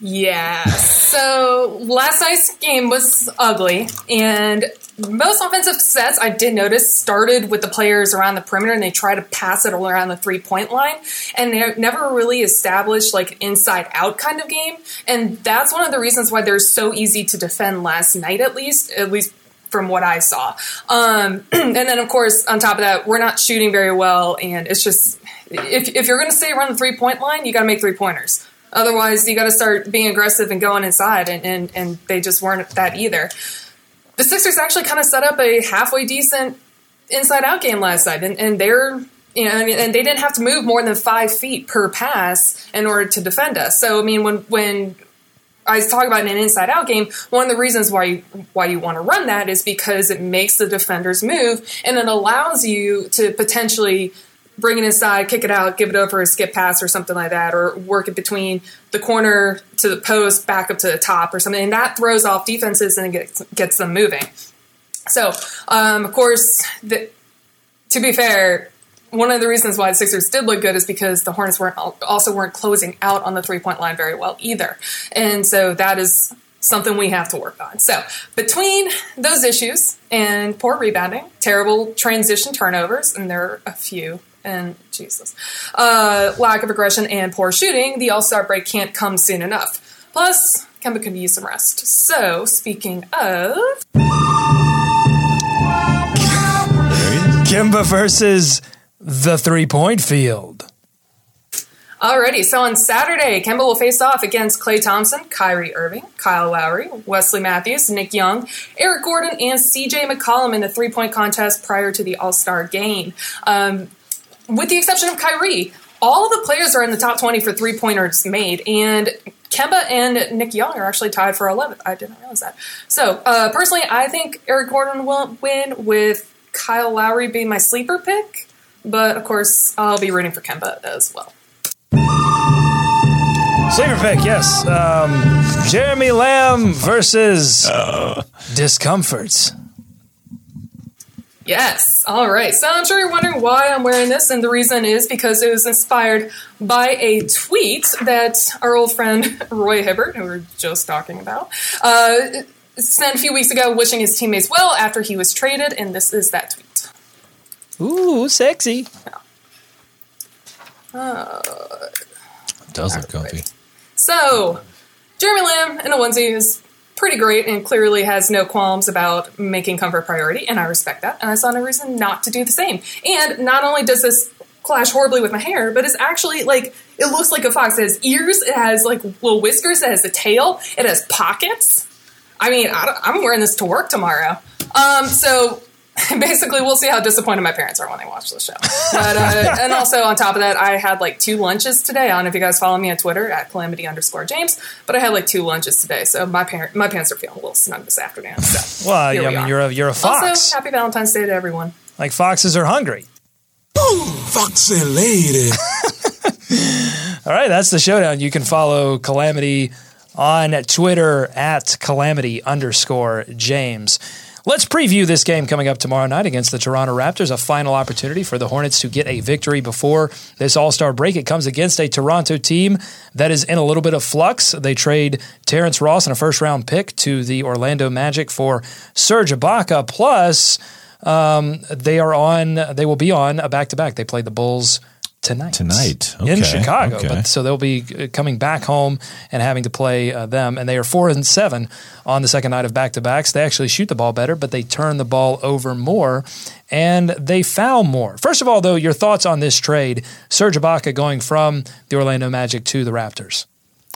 I: Yeah. So last night's game was ugly, and most offensive sets I did notice started with the players around the perimeter, and they try to pass it around the three point line, and they never really established like inside out kind of game, and that's one of the reasons why they're so easy to defend last night, at least, at least from what I saw. Um, and then, of course, on top of that, we're not shooting very well, and it's just if, if you're going to stay around the three point line, you got to make three pointers. Otherwise, you got to start being aggressive and going inside, and, and, and they just weren't that either. The Sixers actually kind of set up a halfway decent inside out game last night, and, and they're you know, I mean, and they didn't have to move more than five feet per pass in order to defend us. So, I mean, when when I talking about an inside out game, one of the reasons why you, why you want to run that is because it makes the defenders move and it allows you to potentially bring it inside, kick it out, give it over a skip pass or something like that, or work it between the corner to the post, back up to the top or something. And that throws off defenses and it gets, gets them moving. So, um, of course, the, to be fair, one of the reasons why the Sixers did look good is because the Hornets weren't also weren't closing out on the three point line very well either, and so that is something we have to work on. So between those issues and poor rebounding, terrible transition turnovers, and there are a few. And Jesus, uh, lack of aggression and poor shooting, the All Star break can't come soon enough. Plus, Kemba could use some rest. So, speaking of,
B: Kemba versus the three point field.
I: Alrighty, so on Saturday, Kemba will face off against Klay Thompson, Kyrie Irving, Kyle Lowry, Wesley Matthews, Nick Young, Eric Gordon, and CJ McCollum in the three point contest prior to the All Star game. Um, with the exception of Kyrie, all of the players are in the top 20 for three pointers made, and Kemba and Nick Young are actually tied for 11th. I didn't realize that. So, uh, personally, I think Eric Gordon will win with Kyle Lowry being my sleeper pick, but of course, I'll be rooting for Kemba as well.
B: Sleeper pick, yes. Um, Jeremy Lamb versus discomforts.
I: Yes. All right. So I'm sure you're wondering why I'm wearing this, and the reason is because it was inspired by a tweet that our old friend Roy Hibbert, who we are just talking about, uh, sent a few weeks ago, wishing his teammates well after he was traded, and this is that tweet.
B: Ooh, sexy.
C: It does look comfy.
I: So, Jeremy Lamb in a onesie is pretty great and clearly has no qualms about making comfort priority, and I respect that. And I saw no reason not to do the same. And not only does this clash horribly with my hair, but it's actually like it looks like a fox. It has ears, it has like little whiskers, it has a tail, it has pockets. I mean, I I'm wearing this to work tomorrow. Um, so basically, we'll see how disappointed my parents are when they watch the show. But uh, and also on top of that, I had like two lunches today. I don't know if you guys follow me on Twitter at calamity underscore James, but I had like two lunches today. So my parent, my parents are feeling a little snug this afternoon. So
B: Well,
I: here
B: I mean,
I: are.
B: you're a you're a fox.
I: Also, happy Valentine's Day to everyone.
B: like foxes are hungry.
G: Boom, foxy lady.
B: All right, that's the showdown. You can follow Calamity on Twitter at Calamity underscore James. Let's preview this game coming up tomorrow night against the Toronto Raptors. A final opportunity for the Hornets to get a victory before this All Star break. It comes against a Toronto team that is in a little bit of flux. They trade Terrence Ross and a first round pick to the Orlando Magic for Serge Ibaka. Plus, um, they are on. They will be on a back to back. They play the Bulls tonight.
C: Tonight.
B: in Chicago.
C: okay.
B: But so they'll be uh, coming back home and having to play uh, them. And they are four and seven on the second night of back to backs. They actually shoot the ball better, but they turn the ball over more and they foul more. First of all, though, your thoughts on this trade: Serge Ibaka going from the Orlando Magic to the Raptors.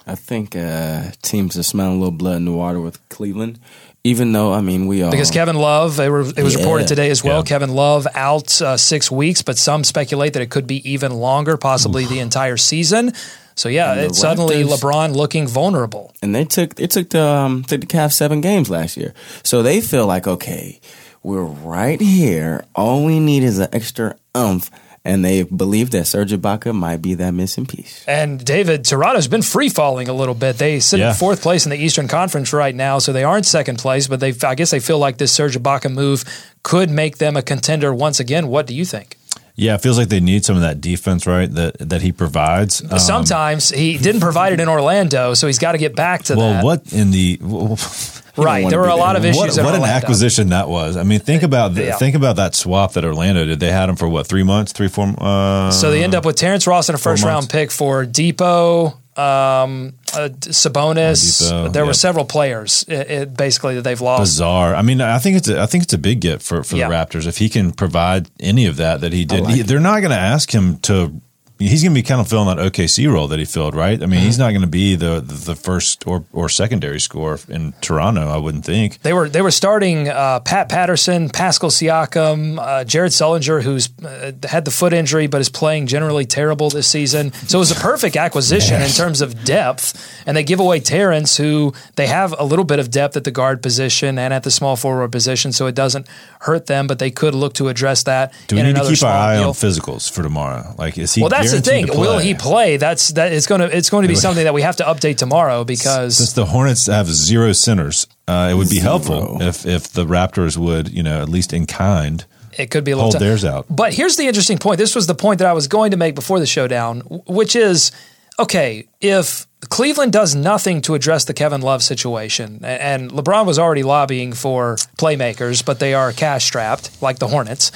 D: I think uh, teams are smelling a little blood in the water with Cleveland. Even though, I mean, we all
B: Because Kevin Love, it, were, it was
D: Yeah.
B: reported today as well.
C: Yeah.
B: Kevin Love out uh, six weeks, but some speculate that it could be even longer, possibly the entire season. So yeah, it's suddenly LeBron looking vulnerable.
D: and they took they took the um, took the Cavs seven games last year, so they feel like okay, we're right here. All we need is an extra umph, and they believe that Serge Ibaka might be that missing piece.
B: And David, Toronto's been free falling a little bit. They sit
C: Yeah.
B: in fourth place in the Eastern Conference right now, so they aren't second place. But they, I guess, they feel like this Serge Ibaka move could make them a contender once again. What do you think?
C: Yeah, it feels like they need some of that defense, right? That that he provides. Um,
B: Sometimes he didn't provide it in Orlando, so he's got to get back to
C: well,
B: that.
C: Well, what in the
B: right? There were a lot of issues.
C: what, what an acquisition that was? I mean, think about the,
B: Yeah.
C: think about that swap that Orlando did. They had him for what three months, three four. Uh,
B: So they end up with Terrence Ross and a first round pick for Depot, um, uh, Sabonis.
C: Oladipo,
B: there were several players, i i basically that they've lost.
C: bizarre. I mean, I think it's a, I think it's a big get for for
B: Yeah.
C: the Raptors if he can provide any of that that he did.
D: like
C: He- they're not going to ask him to. He's going to be kind of filling that OKC role that he filled, right? I mean, he's
B: Mm-hmm.
C: not going to be the the first or or secondary score in Toronto. I wouldn't think.
B: They were they were starting uh, Pat Patterson, Pascal Siakam, uh, Jared Sullinger, who's uh, had the foot injury but is playing generally terrible this season. So it was a perfect acquisition in terms of depth. And they give away Terrence, who they have a little bit of depth at the guard position and at the small forward position, so it doesn't hurt them. But they could look to address that.
C: Do we
B: in
C: need to keep our eye
B: deal.
C: on physicals for tomorrow? Like, is he?
B: Well, that's the thing.
C: to
B: Will he play? That's that. It's going to it's going to be something that we have to update tomorrow because
C: Since the Hornets have zero centers, uh, it would be
D: Zero.
C: helpful if if the Raptors would, you know, at least in kind,
B: it could be a little
C: hold
B: tough.
C: theirs out.
B: But here's the interesting point. This was the point that I was going to make before the showdown, which is okay, if Cleveland does nothing to address the Kevin Love situation, and LeBron was already lobbying for playmakers, but they are cash strapped like the Hornets.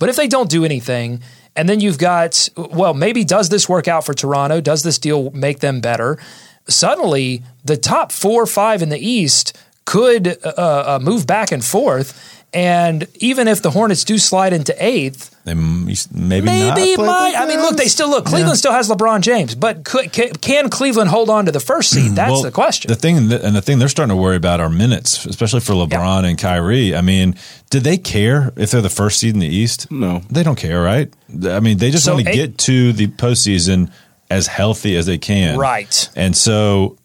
B: But if they don't do anything, and then you've got, well, maybe does this work out for Toronto? Does this deal make them better? Suddenly, the top four or five in the East could uh, uh, move back and forth. And even if the Hornets do slide into eighth,
C: They m- maybe not
B: maybe
C: play
B: might. I mean, look, they still look. Cleveland still has LeBron James, but could, can, can Cleveland hold on to the first seed? That's
C: Well,
B: the question.
C: The thing that, and the thing they're starting to worry about are minutes, especially for LeBron and Kyrie. I mean, do they care if they're the first seed in the East?
D: No.
C: they don't care, right? I mean, they just
B: So
C: want to
B: eight-
C: get to the postseason as healthy as they can,
B: Right.
C: And so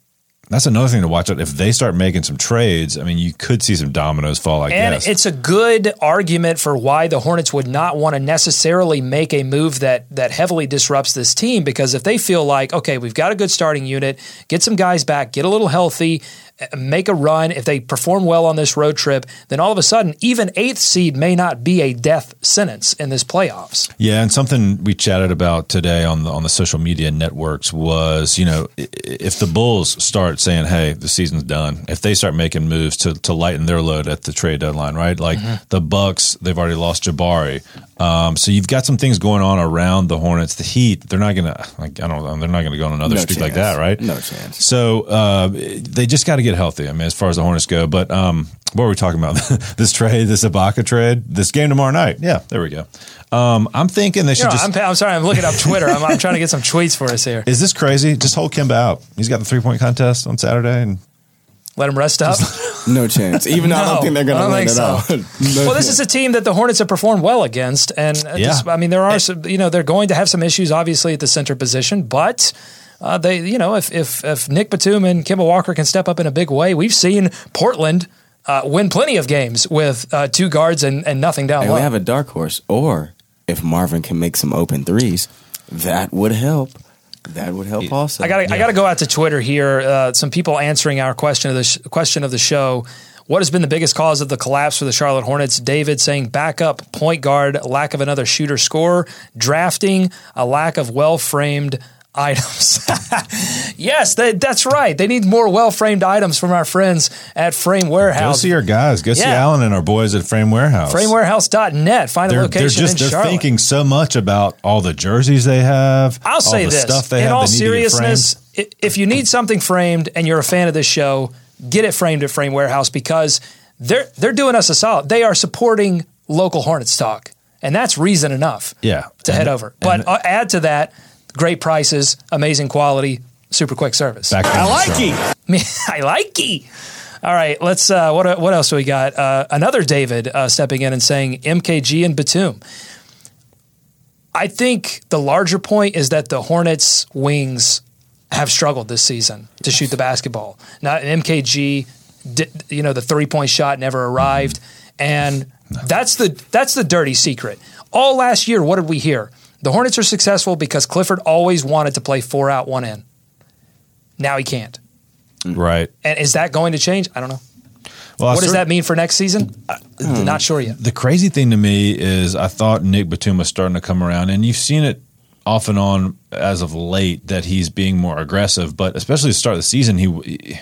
C: that's another thing to watch out. If they start making some trades, I mean, you could see some dominoes fall. I
B: and
C: guess
B: it's a good argument for why the Hornets would not want to necessarily make a move that that heavily disrupts this team because if they feel like okay, we've got a good starting unit, get some guys back, get a little healthy, uh, make a run. If they perform well on this road trip, then all of a sudden, even eighth seed may not be a death sentence in this playoffs.
C: Yeah, and something we chatted about today on the on the social media networks was, you know, if the Bulls start saying, "Hey, the season's done," if they start making moves to to lighten their load at the trade deadline, right? Like the Bucks, they've already lost Jabari, um, so you've got some things going on around the Hornets. The Heat, they're not gonna, like, I don't know, they're not gonna go on another
D: No
C: streak like that, right?
D: No chance.
C: So uh, they just got to get healthy. I mean, as far as the Hornets go, but um, what were we talking about? this trade, this Ibaka trade, this game tomorrow night. Yeah, there we go. Um, I'm thinking they should
B: You know,
C: just.
B: I'm, I'm sorry, I'm looking up Twitter. I'm, I'm trying to get some tweets for us here.
C: is this crazy? Just hold Kemba out. He's got the three point contest on Saturday, and
B: Let him rest up.
D: No chance. Even though I don't think they're going to win
B: think
D: at all. No
B: well, this
D: chance.
B: is a team that the Hornets have performed well against, and uh,
C: Yeah.
B: just- I mean, there are some, you know they're going to have some issues, obviously, at the center position, but. Uh, they, you know, if, if if Nick Batum and Kemba Walker can step up in a big way, we've seen Portland uh, win plenty of games with uh, two guards and, and nothing down
D: And
B: low.
D: we have a dark horse. Or if Marvin can make some open threes, that would help. That would help also.
B: I got to I got to go out to Twitter here. Uh, some people answering our question of the sh- question of the show. What has been the biggest cause of the collapse for the Charlotte Hornets? David saying backup point guard, lack of another shooter scorer, drafting, a lack of well framed items. yes, that, that's right. They need more well framed items from our friends at Frame Warehouse.
C: Go see our guys. Go see
B: Yeah.
C: Alan and our boys at Frame Warehouse.
B: FrameWarehouse.net. Find a
C: They're,
B: location
C: they're just they're
B: Charlotte.
C: thinking so much about all the jerseys they have.
B: I'll
C: all
B: say
C: the
B: this
C: stuff they
B: in
C: have
B: all
C: they need to get
B: seriousness, if you need something framed and you're a fan of this show, get it framed at Frame Warehouse because they're they're doing us a solid. They are supporting local Hornets talk, and that's reason enough
C: Yeah,
B: to
C: And-
B: head over.
C: and
B: But uh, add to that, great prices, amazing quality, super quick service.
C: Back I like
B: you. I like you. All right, let's. Uh, what what else do we got? Uh, another David uh, stepping in and saying MKG and Batum. I think the larger point is that the Hornets wings have struggled this season to shoot the basketball. Now MKG, di- you know, the three point shot never arrived, and that's the that's the dirty secret. All last year, what did we hear? The Hornets are successful because Clifford always wanted to play four out, one in. Now he can't.
C: Right.
B: And is that going to change? I don't know.
C: Well,
B: what does that mean for next season?
C: Hmm.
B: Not sure yet.
C: The crazy thing to me is I thought Nick Batum was starting to come around, and you've seen it off and on as of late that he's being more aggressive. But especially at the start of the season, he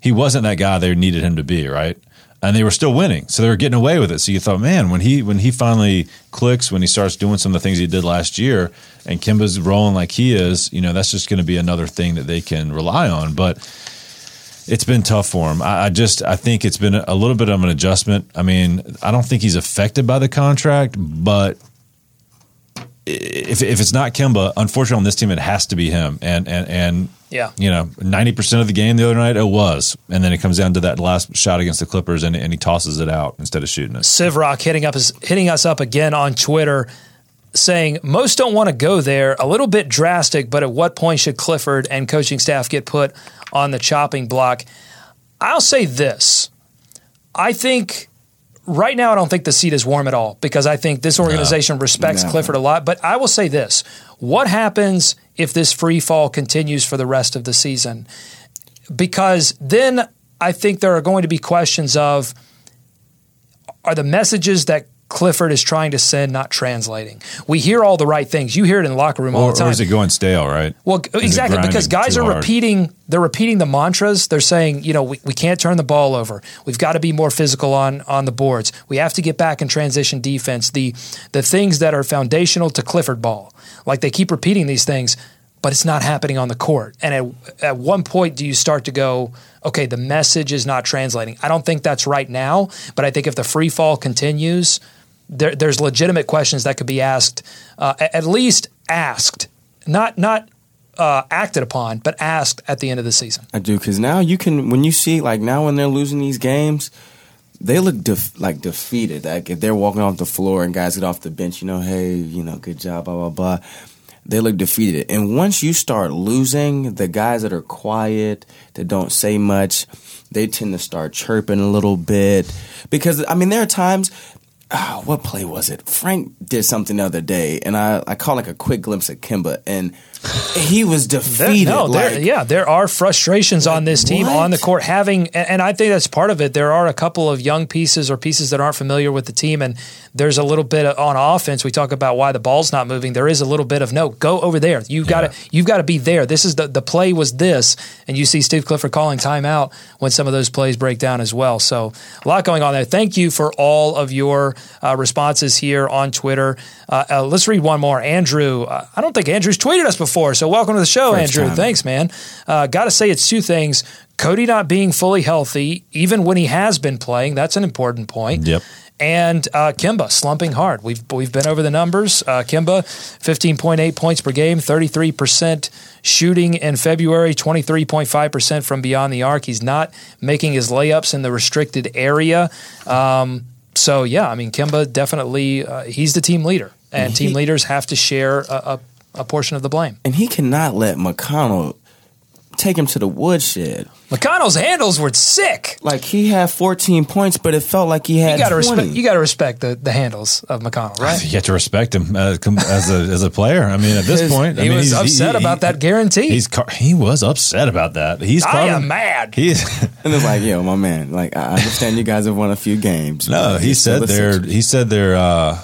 C: he wasn't that guy they needed him to be, right? And they were still winning, so they were getting away with it. So you thought, man, when he when he finally clicks, when he starts doing some of the things he did last year, and Kemba's rolling like he is, you know, that's just going to be another thing that they can rely on. But it's been tough for him. I, I just I think it's been a little bit of an adjustment. I mean, I don't think he's affected by the contract, but if if it's not Kemba, unfortunately on this team it has to be him. And and and
B: Yeah.
C: you know, ninety percent of the game the other night it was, and then it comes down to that last shot against the Clippers, and, and he tosses it out instead of shooting it.
B: Sivrock hitting up us, hitting us up again on Twitter, saying most don't want to go there. A little bit drastic, but at what point should Clifford and coaching staff get put on the chopping block? I'll say this: I think right now I don't think the seat is warm at all because I think this organization respects
D: No.
B: Clifford a lot. But I will say this: what happens if this free fall continues for the rest of the season? Because then I think there are going to be questions of are the messages that Clifford is trying to send not translating? We hear all the right things. You hear it in the locker room all the time.
C: or is it going stale? Right?
B: Well,
C: Is
B: exactly because guys are
C: hard?
B: repeating. They're repeating the mantras. They're saying, you know, we, we can't turn the ball over. We've got to be more physical on on the boards. We have to get back in transition defense. The the things that are foundational to Clifford ball. Like they keep repeating these things, but it's not happening on the court. And at at one point, do you start to go, okay, the message is not translating? I don't think that's right now, but I think if the free fall continues. There, there's legitimate questions that could be asked, uh, at least asked, not not uh, acted upon, but asked at the end of the season.
D: I do because now you can when you see like now when they're losing these games, they look def- like defeated. Like if they're walking off the floor and guys get off the bench, you know, hey, you know, good job, blah blah blah. They look defeated, and once you start losing, the guys that are quiet, that don't say much, they tend to start chirping a little bit because I mean there are times. Ah, what play was it? Frank did something the other day, and I, I caught like a quick glimpse of Kemba, and he was
B: There-
D: defeated.
B: no, there, yeah, there are frustrations on this team
D: what?
B: on the court having, and I think that's part of it. There are a couple of young pieces or pieces that aren't familiar with the team, and there's a little bit of, on offense. We talk about why the ball's not moving. There is a little bit of no, go over there. You got to, you've got to be there. This is the the play was this, and you see Steve Clifford calling timeout when some of those plays break down as well. So a lot going on there. Thank you for all of your uh, responses here on Twitter. Uh, uh, let's read one more. Andrew, uh, I don't think Andrew's tweeted us before, so welcome to the show,
D: First
B: Andrew.
D: time.
B: Thanks, man. Uh, Got to say, it's two things. Cody not being fully healthy, even when he has been playing, that's an important point.
C: Yep.
B: And uh, Kemba slumping hard. We've we've been over the numbers. Uh, Kemba, fifteen point eight points per game, thirty three percent shooting in February, twenty three point five percent from beyond the arc. He's not making his layups in the restricted area. Um, so yeah, I mean Kemba definitely uh, he's the team leader, and team leaders have to share a, a, a portion of the blame.
D: and he cannot let McConnell take him to the woodshed.
B: McConnell's handles were sick.
D: Like he had 14 points, but it felt like he
B: You
D: had
B: got to
D: 20.
B: respect. You got to respect the, the handles of McConnell, right?
C: You have to respect him uh, as a as a player. I mean, at this
D: His-
C: point, I
B: He
C: mean,
B: was
C: he's-
B: upset about that guarantee.
C: He's car- he was upset about that. He's
B: I
C: carving-
B: am mad.
C: He's
D: and it's like, yo, my man, like I understand you guys have won a few games.
C: no. He said they're he said they're uh,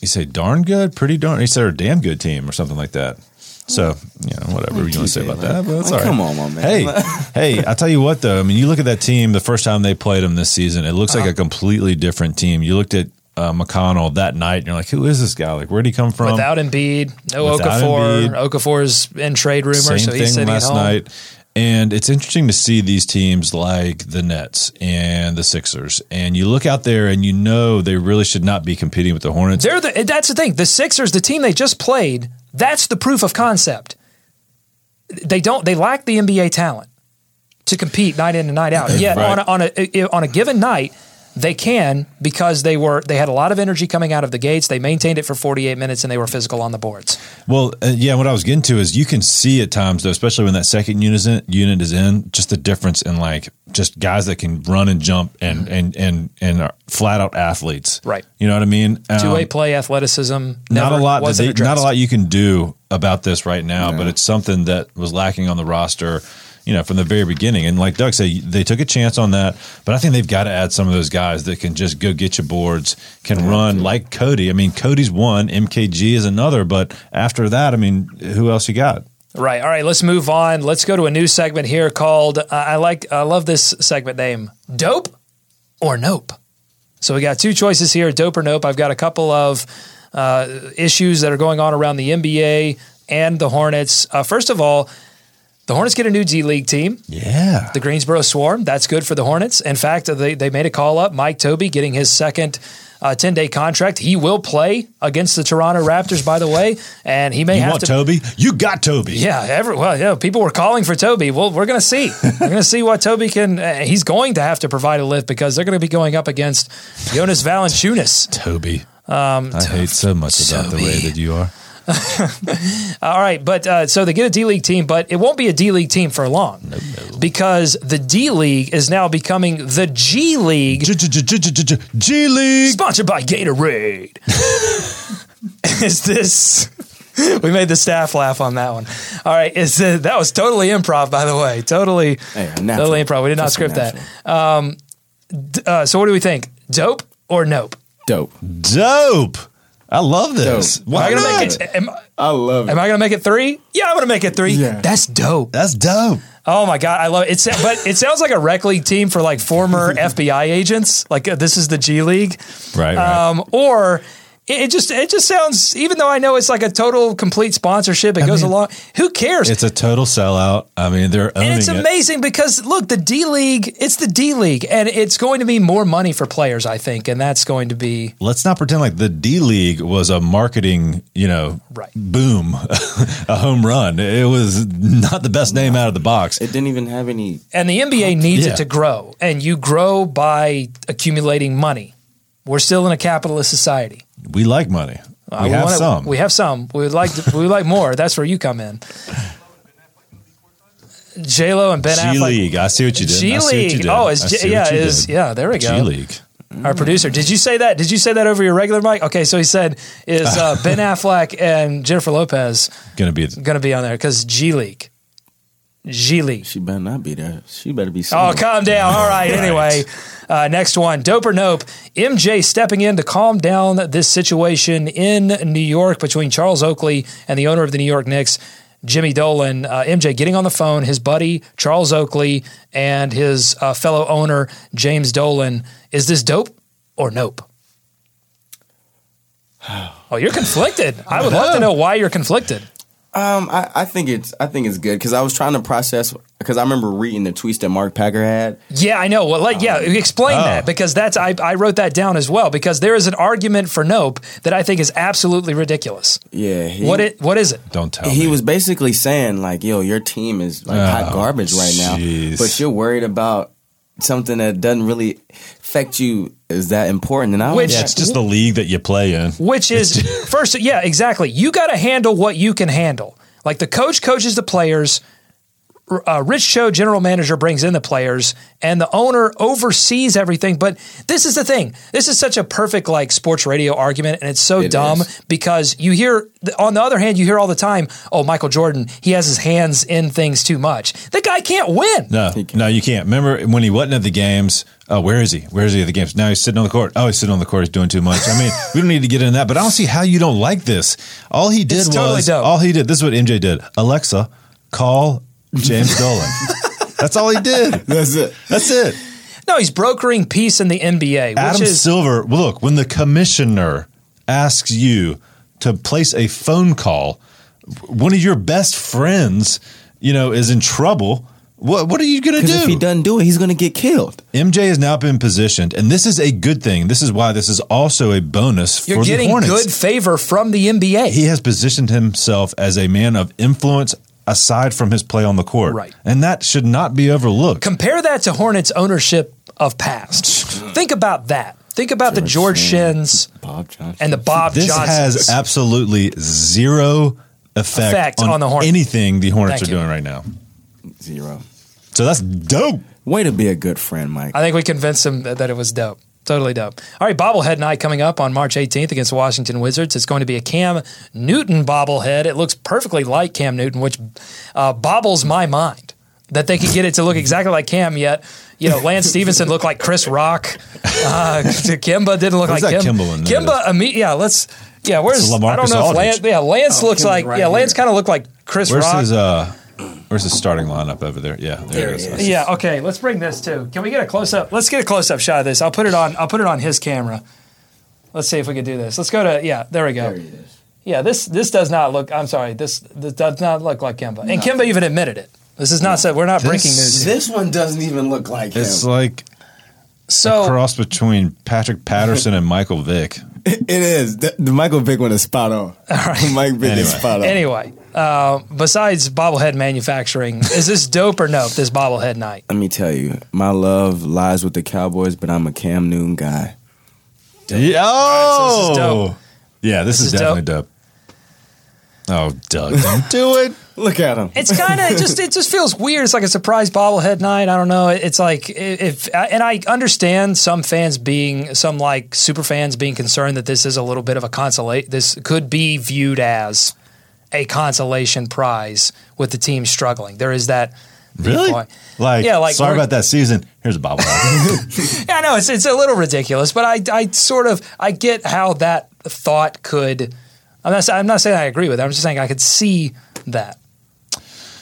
C: he said darn good, pretty darn. He said they're a damn good team or something like that. So, you know, whatever you want to say about that, but that's all right.
D: Come on, my man.
C: Hey, hey, I tell you what though. I mean, you look at that team the first time they played them this season. It looks like
B: Uh-huh.
C: a completely different team. You looked at uh, McConnell that night, and you're like, "Who is this guy? Like, where'd he come from?"
B: Without Embiid, no
C: Without
B: Okafor.
C: Embiid.
B: Okafor's in trade rumors,
C: Same
B: so he's
C: thing
B: sitting
C: last
B: home.
C: night. And it's interesting to see these teams like the Nets and the Sixers. And you look out there and you know they really should not be competing with the Hornets.
B: They're the, that's the thing. The Sixers, the team they just played, that's the proof of concept. They don't. They lack the NBA talent to compete night in and night out. Yet
C: Right.
B: on a, on a on a given night, they can because they were they had a lot of energy coming out of the gates. They maintained it for 48 minutes and they were physical on the boards.
C: Well, uh, yeah, what I was getting to is you can see at times, though, especially when that second unit is in, unit is in, just the difference in like just guys that can run and jump and and and and are flat out athletes.
B: Mm-hmm. Right.
C: You know what I mean? Um,
B: Two way play, athleticism.
C: not a lot.
B: Wasn't
C: they, not a lot you can do about this right now, but it's something that was lacking on the roster. You know, from the very beginning, and like Doug said, they took a chance on that. But I think they've got to add some of those guys that can just go get you boards, can run like Cody. I mean, Cody's one, MKG is another, but after that, I mean, who else you got?
B: Right. All right. Let's move on. Let's go to a new segment here called uh, I like I love this segment name. Dope or nope. So we got two choices here, dope or nope. I've got a couple of uh, issues that are going on around the NBA and the Hornets. Uh, first of all, the Hornets get a new D League team.
C: Yeah.
B: The Greensboro Swarm. That's good for the Hornets. In fact, they, they made a call up. Mike Tobey getting his second uh, 10 day contract. He will play against the Toronto Raptors, by the way, and he may
C: You
B: have
C: want
B: to.
C: Tobey? You got Tobey.
B: Yeah, every, well, yeah, people were calling for Tobey. Well, we're going to see. we're going to see what Tobey can. Uh, he's going to have to provide a lift because they're going to be going up against Jonas Valanciunas.
C: Tobey.
B: Um,
C: I hate so much about the way that you are.
B: all right, but uh, so they get a D League team, but it won't be a D League team for long because the D League is now becoming the G League,
C: G League,
B: sponsored by Gatorade. is this? We made the staff laugh on that one. All right, is that was totally improv, by the way. Totally, totally improv. We did not script that. Um, uh, so, what do we think? Dope or nope?
D: Dope.
C: Dope. I love this.
D: Dope.
C: Why
B: Am I gonna
C: not?
B: make it? Am,
D: I love it.
B: am I gonna make it three? Yeah, I'm gonna make it three.
D: Yeah.
B: That's dope.
C: That's dope.
B: Oh my god, I love it. It's, but it sounds like a rec league team for like former FBI agents. Like uh, this is the G League,
C: Right, right.
B: um, or it, it just it just sounds. Even though I know it's like a total complete sponsorship, it goes
C: mean,
B: along. Who cares?
C: it's a total sellout. I mean, they're owning
B: and it's
C: it.
B: amazing because look, the D League, it's the D League, and it's going to be more money for players, I think, and that's going to be
C: Let's not pretend like the D League was a marketing, you know,
B: Right.
C: boom, a home run. It was not the best name out of the box.
D: It didn't even have any.
B: And the NBA needs
C: Yeah.
B: it to grow, and you grow by accumulating money. We're still in a capitalist society.
C: We like money. We
B: Uh,
C: have
B: wanna-
C: some.
B: We have some. We would like. To, we would like more. That's where you come in. J Lo and Ben
C: G
B: Affleck.
C: League. I see what you did.
B: G League. Oh, is J- yeah, is
C: did.
B: yeah. There we go.
C: G League.
B: Our producer. Did you say that? Did you say that over your regular mic? Okay, so he said is uh, Ben Affleck and Jennifer Lopez
C: Gonna be
B: going to be on there because G League. G League.
D: She better not be there. She better be.
B: Oh, calm down. All right. Anyway, uh, next one. Dope or nope? MJ stepping in to calm down this situation in New York between Charles Oakley and the owner of the New York Knicks, Jimmy Dolan. Uh, MJ getting on the phone, his buddy Charles Oakley and his uh, fellow owner James Dolan. Is this dope or nope? Oh, you're conflicted. I would love to know why you're conflicted.
D: Um, I, I think it's I think it's good because I was trying to process because I remember reading the tweets that Mark Packer had.
B: Yeah, I know. Well, like, yeah, explain
C: Oh.
B: that because that's I, I wrote that down as well because there is an argument for nope that I think is absolutely ridiculous.
D: Yeah, he,
B: What it what is it?
C: Don't tell
D: he
C: me.
D: was basically saying like, "Yo, your team is like hot
C: Oh,
D: garbage right now, but you're worried about something that doesn't really affect you is that important." And I was
B: Which-
C: yeah, it's just the league that you play in.
B: Which is first, yeah, exactly. You got to handle what you can handle. Like the coach coaches the players. Uh, Rich Cho, general manager, brings in the players, and the owner oversees everything. But this is the thing. This is such a perfect like sports radio argument, and it's so
D: It
B: dumb
D: is.
B: because you hear. On the other hand, you hear all the time, "Oh, Michael Jordan, he has his hands in things too much." The guy can't win.
C: No, no, you can't. Remember when he wasn't at the games? Oh, where is he? Where is he at the games? Now he's sitting on the court. Oh, he's sitting on the court. He's doing too much. I mean, we don't need to get into that, but I don't see how you don't like this. All he did
B: It's
C: was
B: totally dope.
C: all he did. This is what MJ did. Alexa, call James Dolan. That's all he did.
D: That's it.
C: That's it.
B: No, he's brokering peace in the NBA, which
C: Adam
B: is
C: Silver. Look, when the commissioner asks you to place a phone call, one of your best friends, you know, is in trouble. What what are you going to do?
D: If he doesn't do it, he's going to get killed.
C: MJ has now been positioned, and this is a good thing. This is why this is also a bonus
B: you're
C: for the
B: getting good favor from the NBA.
C: He has positioned himself as a man of influence aside from his play on the court,
B: Right.
C: And that should not be overlooked.
B: Compare that to Hornets ownership of past. Think about that. Think about the George Shinn
D: Bob Johnson.
B: and the Bob
C: this
B: Johnsons.
C: has absolutely zero effect,
B: Effect
C: on,
B: on the Hornets.
C: anything the Hornets
B: Thank
C: are
B: you.
C: doing right now.
D: Zero.
C: So that's dope.
D: Way to be a good friend, Mike.
B: I think we convinced him that, that it was dope. Totally dope. All right, bobblehead night coming up on March 18th against the Washington Wizards. It's going to be a Cam Newton bobblehead. It looks perfectly like Cam Newton, which uh, bobbles my mind that they could get it to look exactly like Cam. Yet, you know, Lance Stephenson looked like Chris Rock. Uh, Kemba didn't look
C: Where's
B: like
C: that
B: Kim-
C: Kemba in there?
B: Kemba, imme- yeah, let's. Yeah, where's
C: It's
B: I don't
C: LaMarcus
B: know if Lance. Yeah, Lance looks
D: Kemba's
B: like
D: right
B: yeah, Lance kind of looked like Chris
C: Where's
B: Rock.
C: his uh where's the starting lineup over there? Yeah, there,
D: There
C: it is.
D: is.
B: Yeah. Okay. Let's bring this too. Can we get a close up? Let's get a close up shot of this. I'll put it on. I'll put it on his camera. Let's see if we can do this. Let's go to. Yeah. There we go.
D: There he is.
B: Yeah. This this does not look. I'm sorry. This this does not look like Kemba. And Kemba even admitted it. This is not said. We're not
C: This-
B: breaking news. here.
D: This one doesn't even look like him.
C: It's like a
B: So
C: cross between Patrick Patterson and Michael Vick.
D: it is. The, the Michael Vick one is spot on. All right. Mike Vick is
C: Anyway.
D: spot on.
B: anyway, uh, besides bobblehead manufacturing, is this dope or no? This bobblehead night.
D: Let me tell you, my love lies with the Cowboys, but I'm a Cam Newton guy.
C: Yeah.
B: so this is
C: Oh,
B: dope.
C: yeah. This,
B: This
C: is,
B: is
C: definitely dope. Oh, Doug, don't do it.
D: Look at him.
B: It's kind of just it just feels weird. It's like a surprise bobblehead night. I don't know. It's like if and I understand some fans being some like super fans being concerned that this is a little bit of a consolation. This could be viewed as a consolation prize with the team struggling. There is that.
C: Really? Like,
B: Yeah, like
C: sorry about that season. Here's a bobblehead.
B: Yeah, I know it's it's a little ridiculous, but I I sort of I get how that thought could. I'm not I'm not saying I agree with it. I'm just saying I could see that.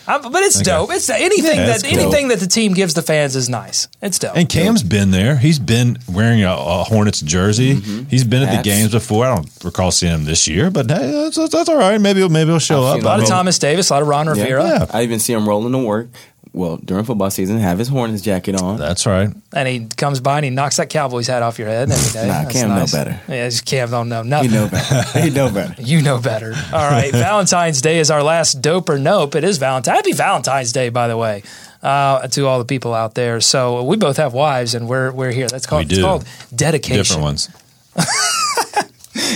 B: Um, but it's
C: Okay.
B: dope. It's anything
C: Yeah,
B: that
C: it's cool.
B: anything that the team gives the fans is nice. It's dope.
C: and Cam's been there. He's been wearing a, a Hornets jersey. He's been at the games before. I don't recall seeing him this year, but hey, that's, that's, that's all right. Maybe he'll, maybe he'll show
D: I've
C: up.
B: a lot
C: I
B: of
C: mean,
B: Thomas Davis, a lot of Ron Rivera,
C: Yeah.
D: I even see him rolling to work. Well, during football season, have his Hornets jacket on.
C: That's right.
B: and he comes by and he knocks that Cowboys hat off your head every day.
D: Nah,
B: That's
D: Cam know
B: nice.
D: better.
B: Yeah, just Cam don't know
D: He
B: nothing.
D: know better. he know better.
B: You know better. All right. Valentine's Day is our last dope or nope. It is Valentine. Happy Valentine's Day, by the way, uh, to all the people out there. So we both have wives, and we're we're here. That's called
C: We
B: it's called dedication.
C: Different ones.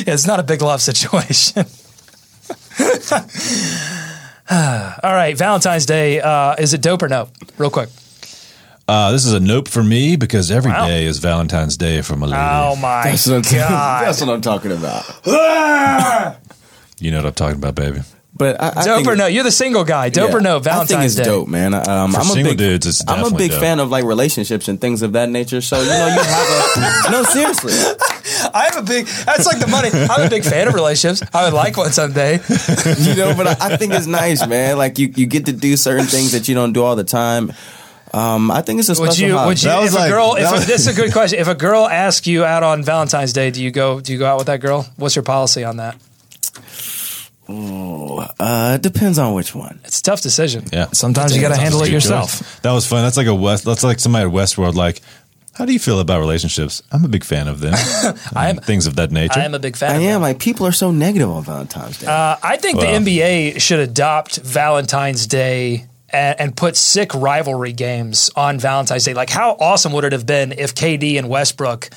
B: Yeah, it's not a big love situation. all right. Valentine's Day. Uh, is it dope or nope? Real quick.
C: Uh, this is a nope for me because every day
B: Wow.
C: is Valentine's Day for my lady.
B: Oh my
D: That's what, I'm,
B: god.
D: that's what I'm talking about.
C: You know what I'm talking about, baby.
D: But I, I
B: dope
D: think
B: or
D: it-
B: no? You're the single guy. Dope
D: yeah,
B: or no?
D: I think
B: Valentine's
D: it's
B: Day.
D: dope, man. Um,
C: For
D: I'm a
C: single
D: big,
C: dudes, it's
D: I'm a
C: definitely
D: big
C: dope.
D: fan of like relationships and things of that nature. So you know, you have a no seriously.
B: I'm a big. That's like the money. I'm a big fan of relationships. I would like one someday.
D: you know, but I, I think it's nice, man. Like you, you get to do certain things that you don't do all the time. Um, I think it's a special
B: Would you?
D: hobby.
B: Would you?
C: That was
B: If a
C: like-
B: girl, if
C: that
B: a, this is a good question. If a girl asks you out on Valentine's Day, do you go? Do you go out with that girl? What's your policy on that?
D: Uh, it depends on which one.
B: It's a tough decision.
C: Yeah.
B: Sometimes you got to handle it yourself.
C: choice. That was fun. That's like a West. That's like somebody at Westworld. Like, how do you feel about relationships? I'm a big fan of them.
B: I am-
C: Um, things of that nature.
B: I am a big fan.
D: I
B: of
D: am
B: that.
D: like people are so negative on Valentine's Day.
B: Uh, I think
C: Well.
B: the NBA should adopt Valentine's Day and, and put sick rivalry games on Valentine's Day. Like, how awesome would it have been if KD and Westbrook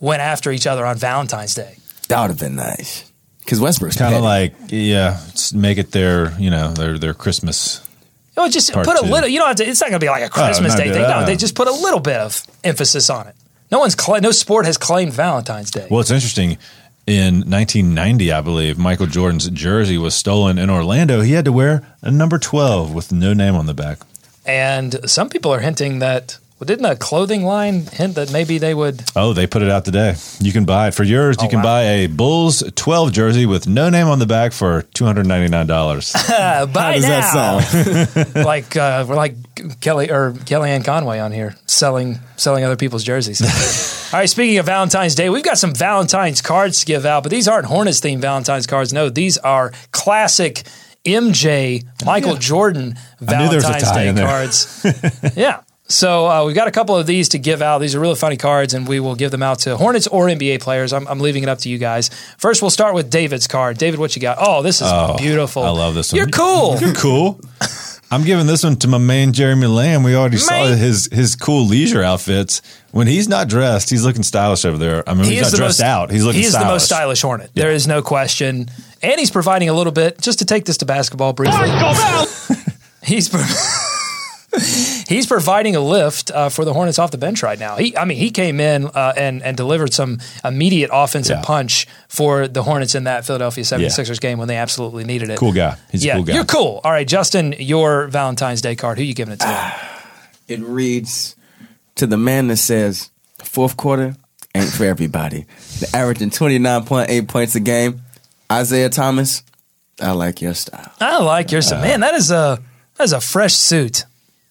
B: went after each other on Valentine's Day?
D: that would have been nice. Because Westbrook's
C: kind of like yeah, make it their you know their their Christmas.
B: Oh, just
C: Part
B: put a
C: two.
B: little. You don't have to. It's not going to be like a oh, Christmas
C: not
B: Day thing. No,
C: uh,
B: they just put a little bit of emphasis on it. No one's cla no sport has claimed Valentine's Day.
C: Well, it's interesting. In 1990, I believe, Michael Jordan's jersey was stolen in Orlando. He had to wear a number 12 with no name on the back.
B: And some people are hinting that. Well, didn't a clothing line hint that maybe they would?
C: Oh, they put it out today. You can buy it for yours. You
B: Oh,
C: can
B: wow.
C: buy a Bulls 12 jersey with no name on the back for $299.
B: Uh, buy
D: does
B: now.
D: that sound?
B: like uh, we're like Kelly or Kellyanne Conway on here selling selling other people's jerseys. All right, speaking of Valentine's Day, we've got some Valentine's cards to give out, but these aren't Hornets themed Valentine's cards. No, these are classic MJ Michael Jordan
C: I knew there was a
B: Valentine's Day cards. yeah. So uh, we've got a couple of these to give out. These are really funny cards, and we will give them out to Hornets or NBA players. I'm, I'm leaving it up to you guys. First, we'll start with David's card. David, what you got? Oh, this is
C: Oh,
B: beautiful.
C: I love this one.
B: You're cool.
C: You're cool. I'm giving this one to my man Jeremy Lamb. We already saw his his cool leisure outfits. When he's not dressed, he's looking stylish over there. I mean, he he's not dressed out. He's looking
B: he is the most stylish Hornet. There is no question, and he's providing a little bit. Just to take this to basketball briefly, he's pro- he's providing a lift uh, for the Hornets off the bench right now. He, I mean, he came in uh, and and delivered some immediate offensive
C: Yeah.
B: punch for the Hornets in that Philadelphia 76ers game when they absolutely needed it.
C: Cool guy. He's
B: yeah,
C: a cool guy.
B: you're cool. All right, Justin, your Valentine's Day card. Who you giving it to?
D: It reads to the man that says fourth quarter ain't for everybody. The averaging 29.8 points a game. Isaiah Thomas, I like your style.
B: I like yours,
C: Uh,
B: man. That is a that is a fresh suit.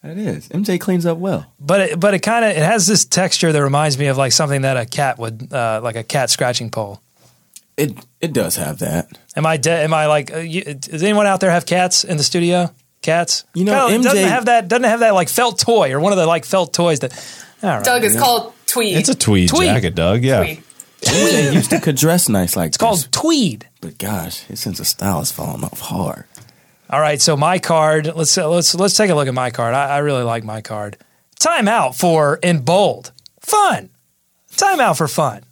D: It is. MJ cleans up well.
B: But it, but it kind of it has this texture that reminds me of like something that a cat would uh, like a cat scratching pole.
D: It it does have that.
B: Am I de- am I like uh, you, does anyone out there have cats in the studio? Cats?
D: You know,
B: Kinda doesn't
D: MJ
B: have that doesn't have that like felt toy or one of the like felt toys that. All right.
I: Doug is called Tweed.
C: It's a tweed,
B: Tweed.
C: jacket, Doug. Yeah.
I: Tweed.
D: MJ used to could dress nice like
B: It's called tweed.
D: But gosh, his sense of style is falling off hard.
B: All right, so my card. Let's let's let's take a look at my card. I, I really like my card. Timeout for in bold, fun. Timeout for fun,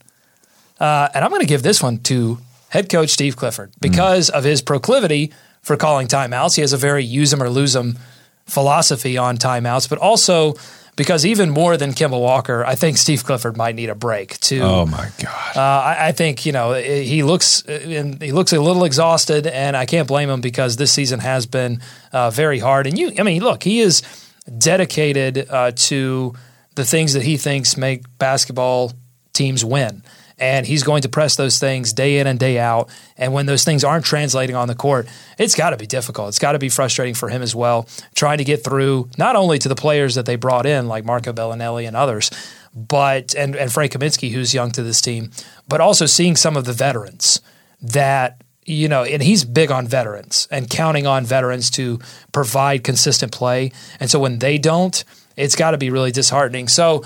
B: uh, and I'm going to give this one to head coach Steve Clifford because of his proclivity for calling timeouts. He has a very use them or lose them philosophy on timeouts, but also because even more than Kemba Walker, I think Steve Clifford might need a break too.
C: Oh my God.
B: uh, I, I think you know he looks and he looks a little exhausted, and I can't blame him because this season has been uh, very hard. And you, I mean, look, he is dedicated uh, to the things that he thinks make basketball teams win. And he's going to press those things day in and day out. And when those things aren't translating on the court, it's got to be difficult. It's got to be frustrating for him as well, trying to get through not only to the players that they brought in, like Marco Belinelli and others, but and, and Frank Kaminsky, who's young to this team, but also seeing some of the veterans that you know, and he's big on veterans and counting on veterans to provide consistent play. And so when they don't, it's got to be really disheartening. So,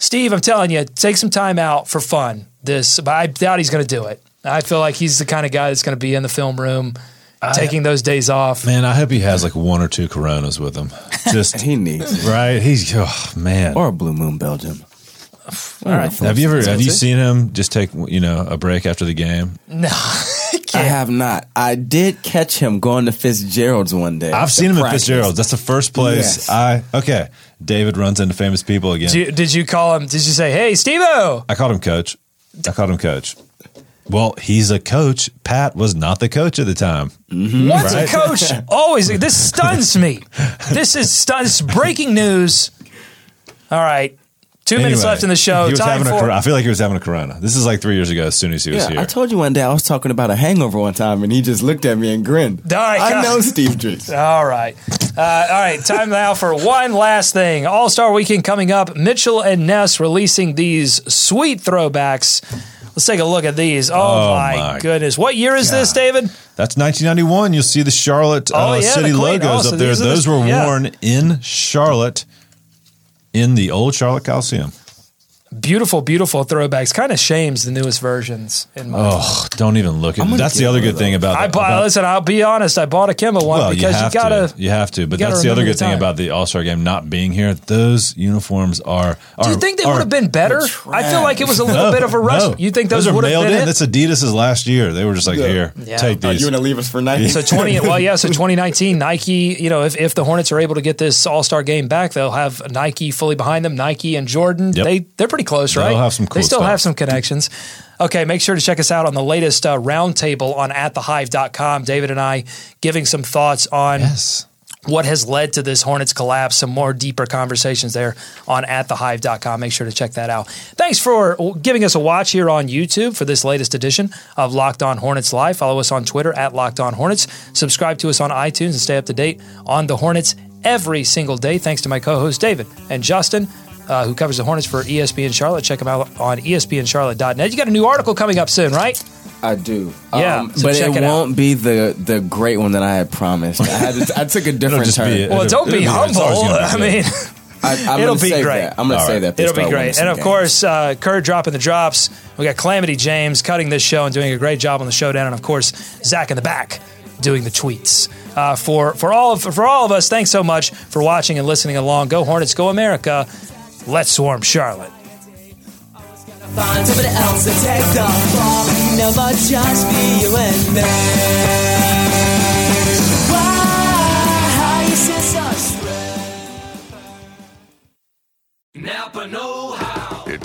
B: Steve, I'm telling you, take some time out for fun. This, but I doubt he's going to do it. I feel like he's the kind of guy that's going to be in the film room, taking those days off.
C: Man, I hope he has like one or two Coronas with him. Just
D: He needs
C: right. He's oh man.
D: Or a Blue Moon Belgium.
B: All right.
C: have you ever have you seen him just take you know a break after the game?
B: No,
D: I have not. I did catch him going to Fitzgerald's one day.
C: I've seen him at. Fitzgerald's. That's the first place
D: Yes.
C: I okay. David runs into famous people again.
B: did you, did you call him? Did you say, "Hey, Steve-O"?
C: I called him coach. I called him coach. Well, he's a coach. Pat was not the coach at the time. Mm-hmm.
B: What's
C: Right.
B: a coach? Always. This stuns me. This is stun- this is breaking news. All right. Two minutes left in the show.
C: He was
B: Time
C: having a
B: for.
C: Corona. I feel like he was having a Corona. This is like three years ago. As soon as he was
D: Yeah,
C: here,
D: I told you one day I was talking about a hangover one time, and he just looked at me and grinned.
B: All right,
D: I
B: God.
D: know Steve drinks.
B: All right. Uh, all right. Time now for one last thing. All Star Weekend coming up. Mitchell and Ness releasing these sweet throwbacks. Let's take a look at these. Oh,
C: Oh,
B: my,
C: my
B: goodness. What year is this, David?
C: That's 1991. You'll see the Charlotte
B: Oh,
C: uh,
B: yeah,
C: city
B: the
C: logos
B: Oh, so
C: up there.
B: these are the-
C: Those were
B: yeah.
C: worn in Charlotte, in the old Charlotte Coliseum.
B: Beautiful, beautiful throwbacks. Kind of shames the newest versions. In my
C: Oh, don't even look at
D: gonna
C: That's the other good thing about
B: I bought.
C: about-
B: listen, I'll be honest. I bought a Kemba one
C: Well, you
B: because you,
C: have
B: gotta.
C: to. You have to. But that's the other good
B: the
C: thing about the All Star game not being here. Those uniforms are. are
B: Do you think they would have been better? I feel like it was a little
C: No,
B: bit of a rush.
C: no.
B: You think those,
C: are
B: would have been
C: in?
B: it?
C: That's Adidas's last year. They were just like, here,
B: Yeah.
C: take
D: Are
C: these.
D: you going to leave us for Nike?
B: So twenty, well, yeah. So twenty nineteen, Nike. You know, if, if the Hornets are able to get this All Star game back, they'll have Nike fully behind them. Nike and Jordan, they they're pretty close,
C: They'll
B: right?
C: have some
B: they still
C: stuff.
B: have some connections. Okay, make sure to check us out on the latest uh, roundtable on atthehive.com. David and I giving some thoughts on
C: yes.
B: what has led to this Hornets collapse, some more deeper conversations there on atthehive.com. Make sure to check that out. Thanks for giving us a watch here on YouTube for this latest edition of Locked On Hornets Live. Follow us on Twitter at Locked On Hornets. Subscribe to us on iTunes and stay up to date on the Hornets every single day. Thanks to my co-hosts David and Justin. Uh, who covers the Hornets for ESPN Charlotte? Check them out on ESPNCharlotte.net. You got a new article coming up soon, right?
D: I do.
B: Yeah,
D: Um,
B: so
D: but
B: check
D: it,
B: it
D: won't be the the great one that I had promised. I had to, I took a different turn.
C: be-
B: Well,
C: It'll-
B: don't be
C: it'll be-
B: humble.
C: be
B: I mean.
D: I, I'm
B: It'll
D: gonna
B: be
D: say
B: great.
D: That. I'm going to say
C: right.
D: that.
B: It'll be great. And of
D: games.
B: course, uh, Kurt dropping the drops. We got Calamity James cutting this show and doing a great job on the showdown. And of course, Zach in the back doing the tweets. Uh, for for all of for all of us, thanks so much for watching and listening along. Go Hornets, go America. Let's swarm Charlotte.
J: Find somebody else to take the fall. Never just be you and me. Why you sit so straight?
H: Napa know how.
K: It